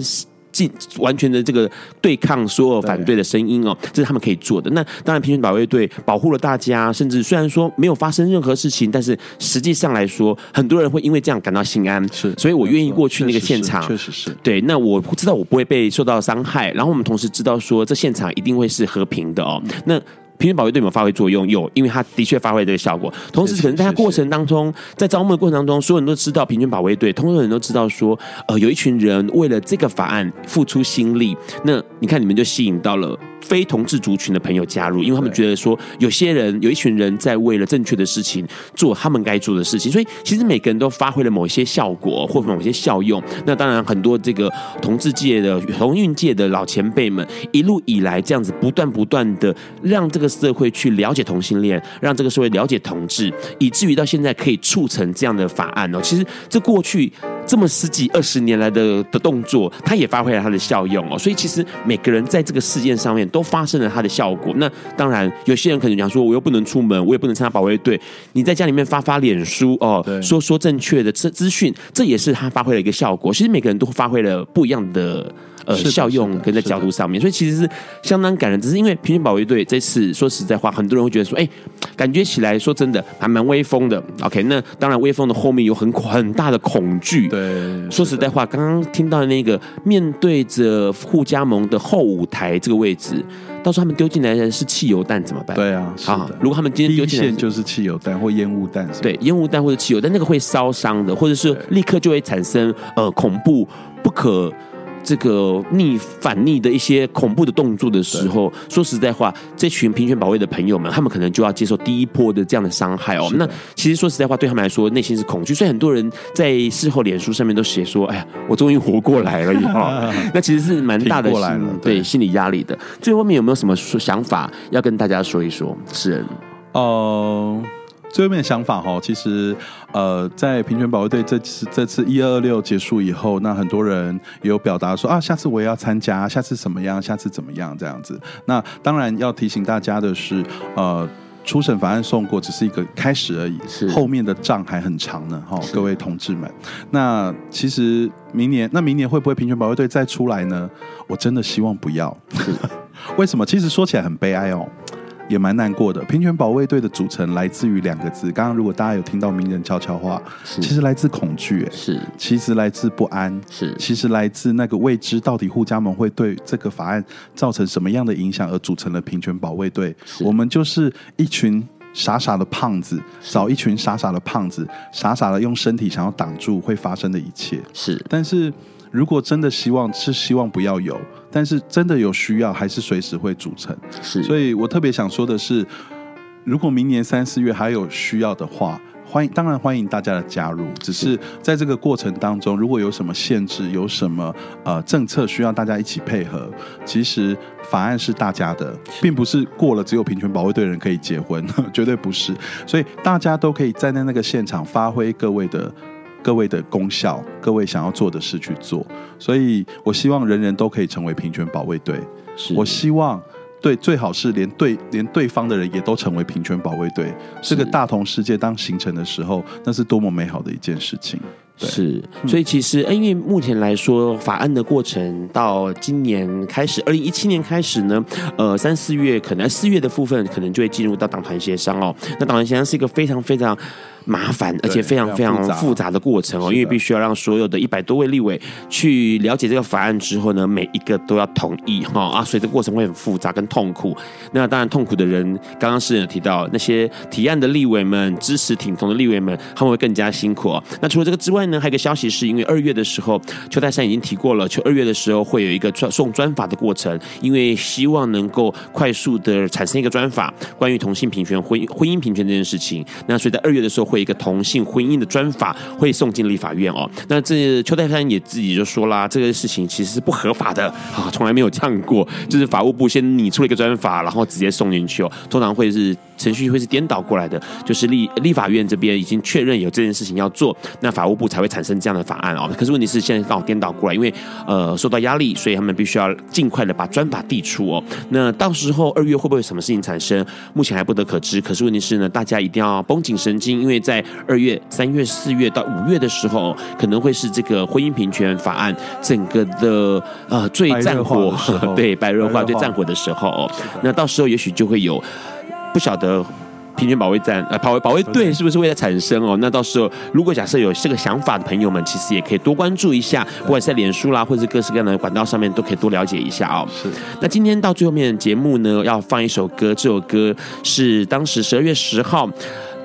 尽完全的这个对抗所有反对的声音哦，这是他们可以做的。那当然，平权保卫队保护了大家，甚至虽然说没有发生任何事情，但是实际上来说，很多人会因为这样感到心安。是，所以我愿意过去那个现场，确实是。是对，那我知道我不会被受到伤害，然后我们同时知道说这现场一定会是和平的哦。那。平均保卫队有没有发挥作用？有，因为他的确发挥这个效果。同时，可能在他过程当中，在招募的过程当中，所有人都知道平均保卫队，通常人都知道说，呃，有一群人为了这个法案付出心力。那你看，你们就吸引到了非同志族群的朋友加入，因为他们觉得说，有些人有一群人在为了正确的事情做他们该做的事情，所以其实每个人都发挥了某些效果或某些效用。那当然，很多这个同志界的同运界的老前辈们，一路以来这样子不断不断的让这个。社会去了解同性恋，让这个社会了解同志，以至于到现在可以促成这样的法案哦。其实这过去这么十几二十年来的的动作，它也发挥了它的效用哦。所以其实每个人在这个事件上面都发生了它的效果。那当然，有些人可能讲说，我又不能出门，我也不能参加保卫队。你在家里面发发脸书哦，说说正确的资资讯，这也是他发挥了一个效果。其实每个人都发挥了不一样的。呃，效用跟在角度上面，所以其实是相当感人。只是因为平均保卫队这次说实在话，很多人会觉得说，哎，感觉起来说真的还蛮威风的。OK，那当然威风的后面有很很大的恐惧。对，说实在话，刚刚听到的那个面对着护加盟的后舞台这个位置，到时候他们丢进来的是汽油弹怎么办？对啊，好，如果他们今天丢进来就是汽油弹或烟雾弹，对，烟雾弹或者汽油弹，那个会烧伤的，或者是立刻就会产生呃恐怖不可。这个逆反逆的一些恐怖的动作的时候，说实在话，这群平权保卫的朋友们，他们可能就要接受第一波的这样的伤害哦。那其实说实在话，对他们来说，内心是恐惧。所以很多人在事后脸书上面都写说：“哎呀，我终于活过来了。”哈，那其实是蛮大的心对心理压力的。最后面有没有什么想法要跟大家说一说？是哦。最后面的想法哈，其实呃，在平权保卫队这次这次一二二六结束以后，那很多人也有表达说啊，下次我也要参加，下次怎么样，下次怎么样这样子。那当然要提醒大家的是，呃，初审法案送过只是一个开始而已，是后面的仗还很长呢哈，各位同志们。那其实明年，那明年会不会平权保卫队再出来呢？我真的希望不要。为什么？其实说起来很悲哀哦。也蛮难过的。平权保卫队的组成来自于两个字，刚刚如果大家有听到名人悄悄话，其实来自恐惧，是，其实来自不安，是，其实来自那个未知到底护家盟会对这个法案造成什么样的影响而组成了平权保卫队。我们就是一群。傻傻的胖子，找一群傻傻的胖子，傻傻的用身体想要挡住会发生的一切。是，但是如果真的希望是希望不要有，但是真的有需要，还是随时会组成。是，所以我特别想说的是，如果明年三四月还有需要的话。欢迎，当然欢迎大家的加入。只是在这个过程当中，如果有什么限制，有什么呃政策需要大家一起配合，其实法案是大家的，并不是过了只有平权保卫队的人可以结婚，绝对不是。所以大家都可以站在那个现场，发挥各位的各位的功效，各位想要做的事去做。所以我希望人人都可以成为平权保卫队。是我希望。对，最好是连对连对方的人也都成为平权保卫队，这个大同世界当形成的时候，那是多么美好的一件事情。是，所以其实，因为目前来说，法案的过程到今年开始，二零一七年开始呢，呃，三四月可能四月的部分可能就会进入到党团协商哦。那党团协商是一个非常非常。麻烦而且非常非常复杂的过程哦，因为必须要让所有的一百多位立委去了解这个法案之后呢，每一个都要同意哈啊，所以这个过程会很复杂跟痛苦。那当然痛苦的人，刚刚诗人有提到那些提案的立委们、支持挺同的立委们，他们会更加辛苦哦。那除了这个之外呢，还有一个消息是因为二月的时候，邱泰山已经提过了，就二月的时候会有一个专送专法的过程，因为希望能够快速的产生一个专法，关于同性平权、婚婚姻平权这件事情。那所以在二月的时候会。一个同性婚姻的专法会送进立法院哦，那这邱泰山也自己就说啦，这个事情其实是不合法的啊，从来没有这样过，就是法务部先拟出了一个专法，然后直接送进去哦，通常会是。程序会是颠倒过来的，就是立立法院这边已经确认有这件事情要做，那法务部才会产生这样的法案哦。可是问题是现在刚好颠倒过来，因为呃受到压力，所以他们必须要尽快的把专法递出哦。那到时候二月会不会有什么事情产生？目前还不得可知。可是问题是呢，大家一定要绷紧神经，因为在二月、三月、四月到五月的时候，可能会是这个婚姻平权法案整个的呃最战火，对，白热化最战火的时候哦。那到时候也许就会有。不晓得平均保卫战呃，保卫保卫队是不是会在产生哦？那到时候如果假设有这个想法的朋友们，其实也可以多关注一下，不管是在脸书啦，或者是各式各样的管道上面，都可以多了解一下哦。是。那今天到最后面的节目呢，要放一首歌，这首歌是当时十二月十号。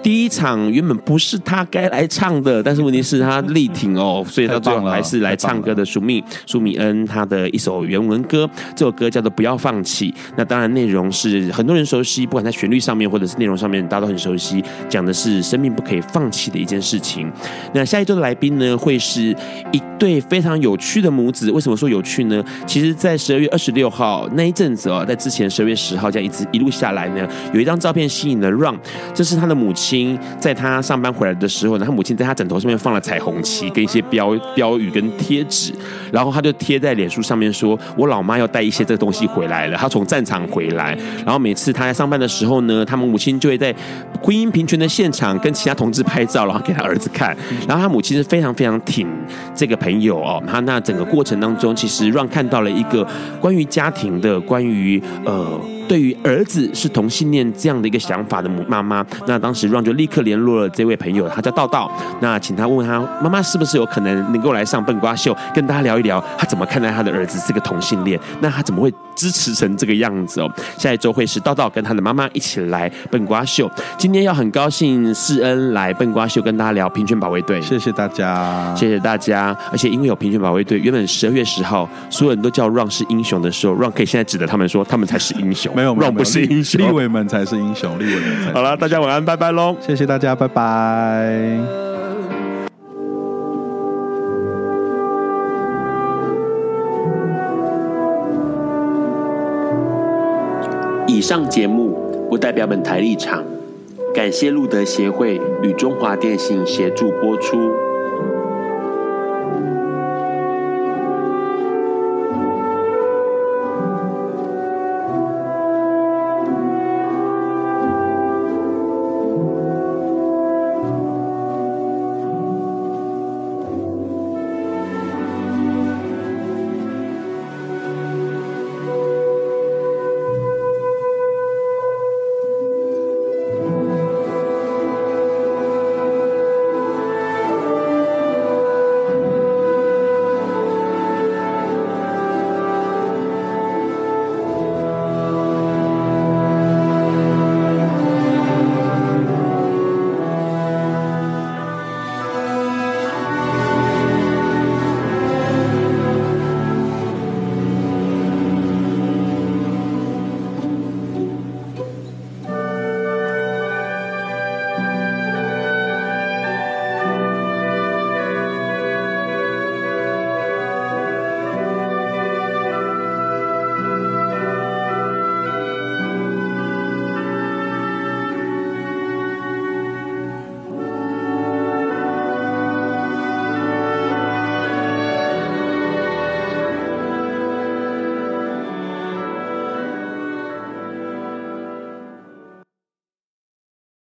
第一场原本不是他该来唱的，但是问题是他力挺哦，所以他最后还是来唱歌的。苏密苏米恩他的一首原文歌，这首歌叫做《不要放弃》。那当然内容是很多人熟悉，不管在旋律上面或者是内容上面，大家都很熟悉，讲的是生命不可以放弃的一件事情。那下一周的来宾呢，会是一对非常有趣的母子。为什么说有趣呢？其实，在十二月二十六号那一阵子哦，在之前十二月十号这样一直一路下来呢，有一张照片吸引了 Ron，这是他的母亲。在他上班回来的时候呢，他母亲在他枕头上面放了彩虹旗跟一些标标语跟贴纸，然后他就贴在脸书上面说：“我老妈要带一些这个东西回来了，她从战场回来。”然后每次他在上班的时候呢，他们母亲就会在婚姻平权的现场跟其他同志拍照，然后给他儿子看。然后他母亲是非常非常挺这个朋友哦。他那整个过程当中，其实让看到了一个关于家庭的，关于呃。对于儿子是同性恋这样的一个想法的母妈妈，那当时 Ron 就立刻联络了这位朋友，他叫道道。那请他问问他妈妈是不是有可能能够来上笨瓜秀，跟大家聊一聊他怎么看待他的儿子是个同性恋，那他怎么会支持成这个样子哦？下一周会是道道跟他的妈妈一起来笨瓜秀。今天要很高兴世恩来笨瓜秀跟大家聊平权保卫队，谢谢大家，谢谢大家。而且因为有平权保卫队，原本十二月十号所有人都叫 Ron 是英雄的时候，Ron 可以现在指着他们说，他们才是英雄。没有，让不是英雄，立委们才是英雄，立委们才是。好了，大家晚安，拜拜喽！谢谢大家，拜拜。以上节目不代表本台立场，感谢路德协会与中华电信协助播出。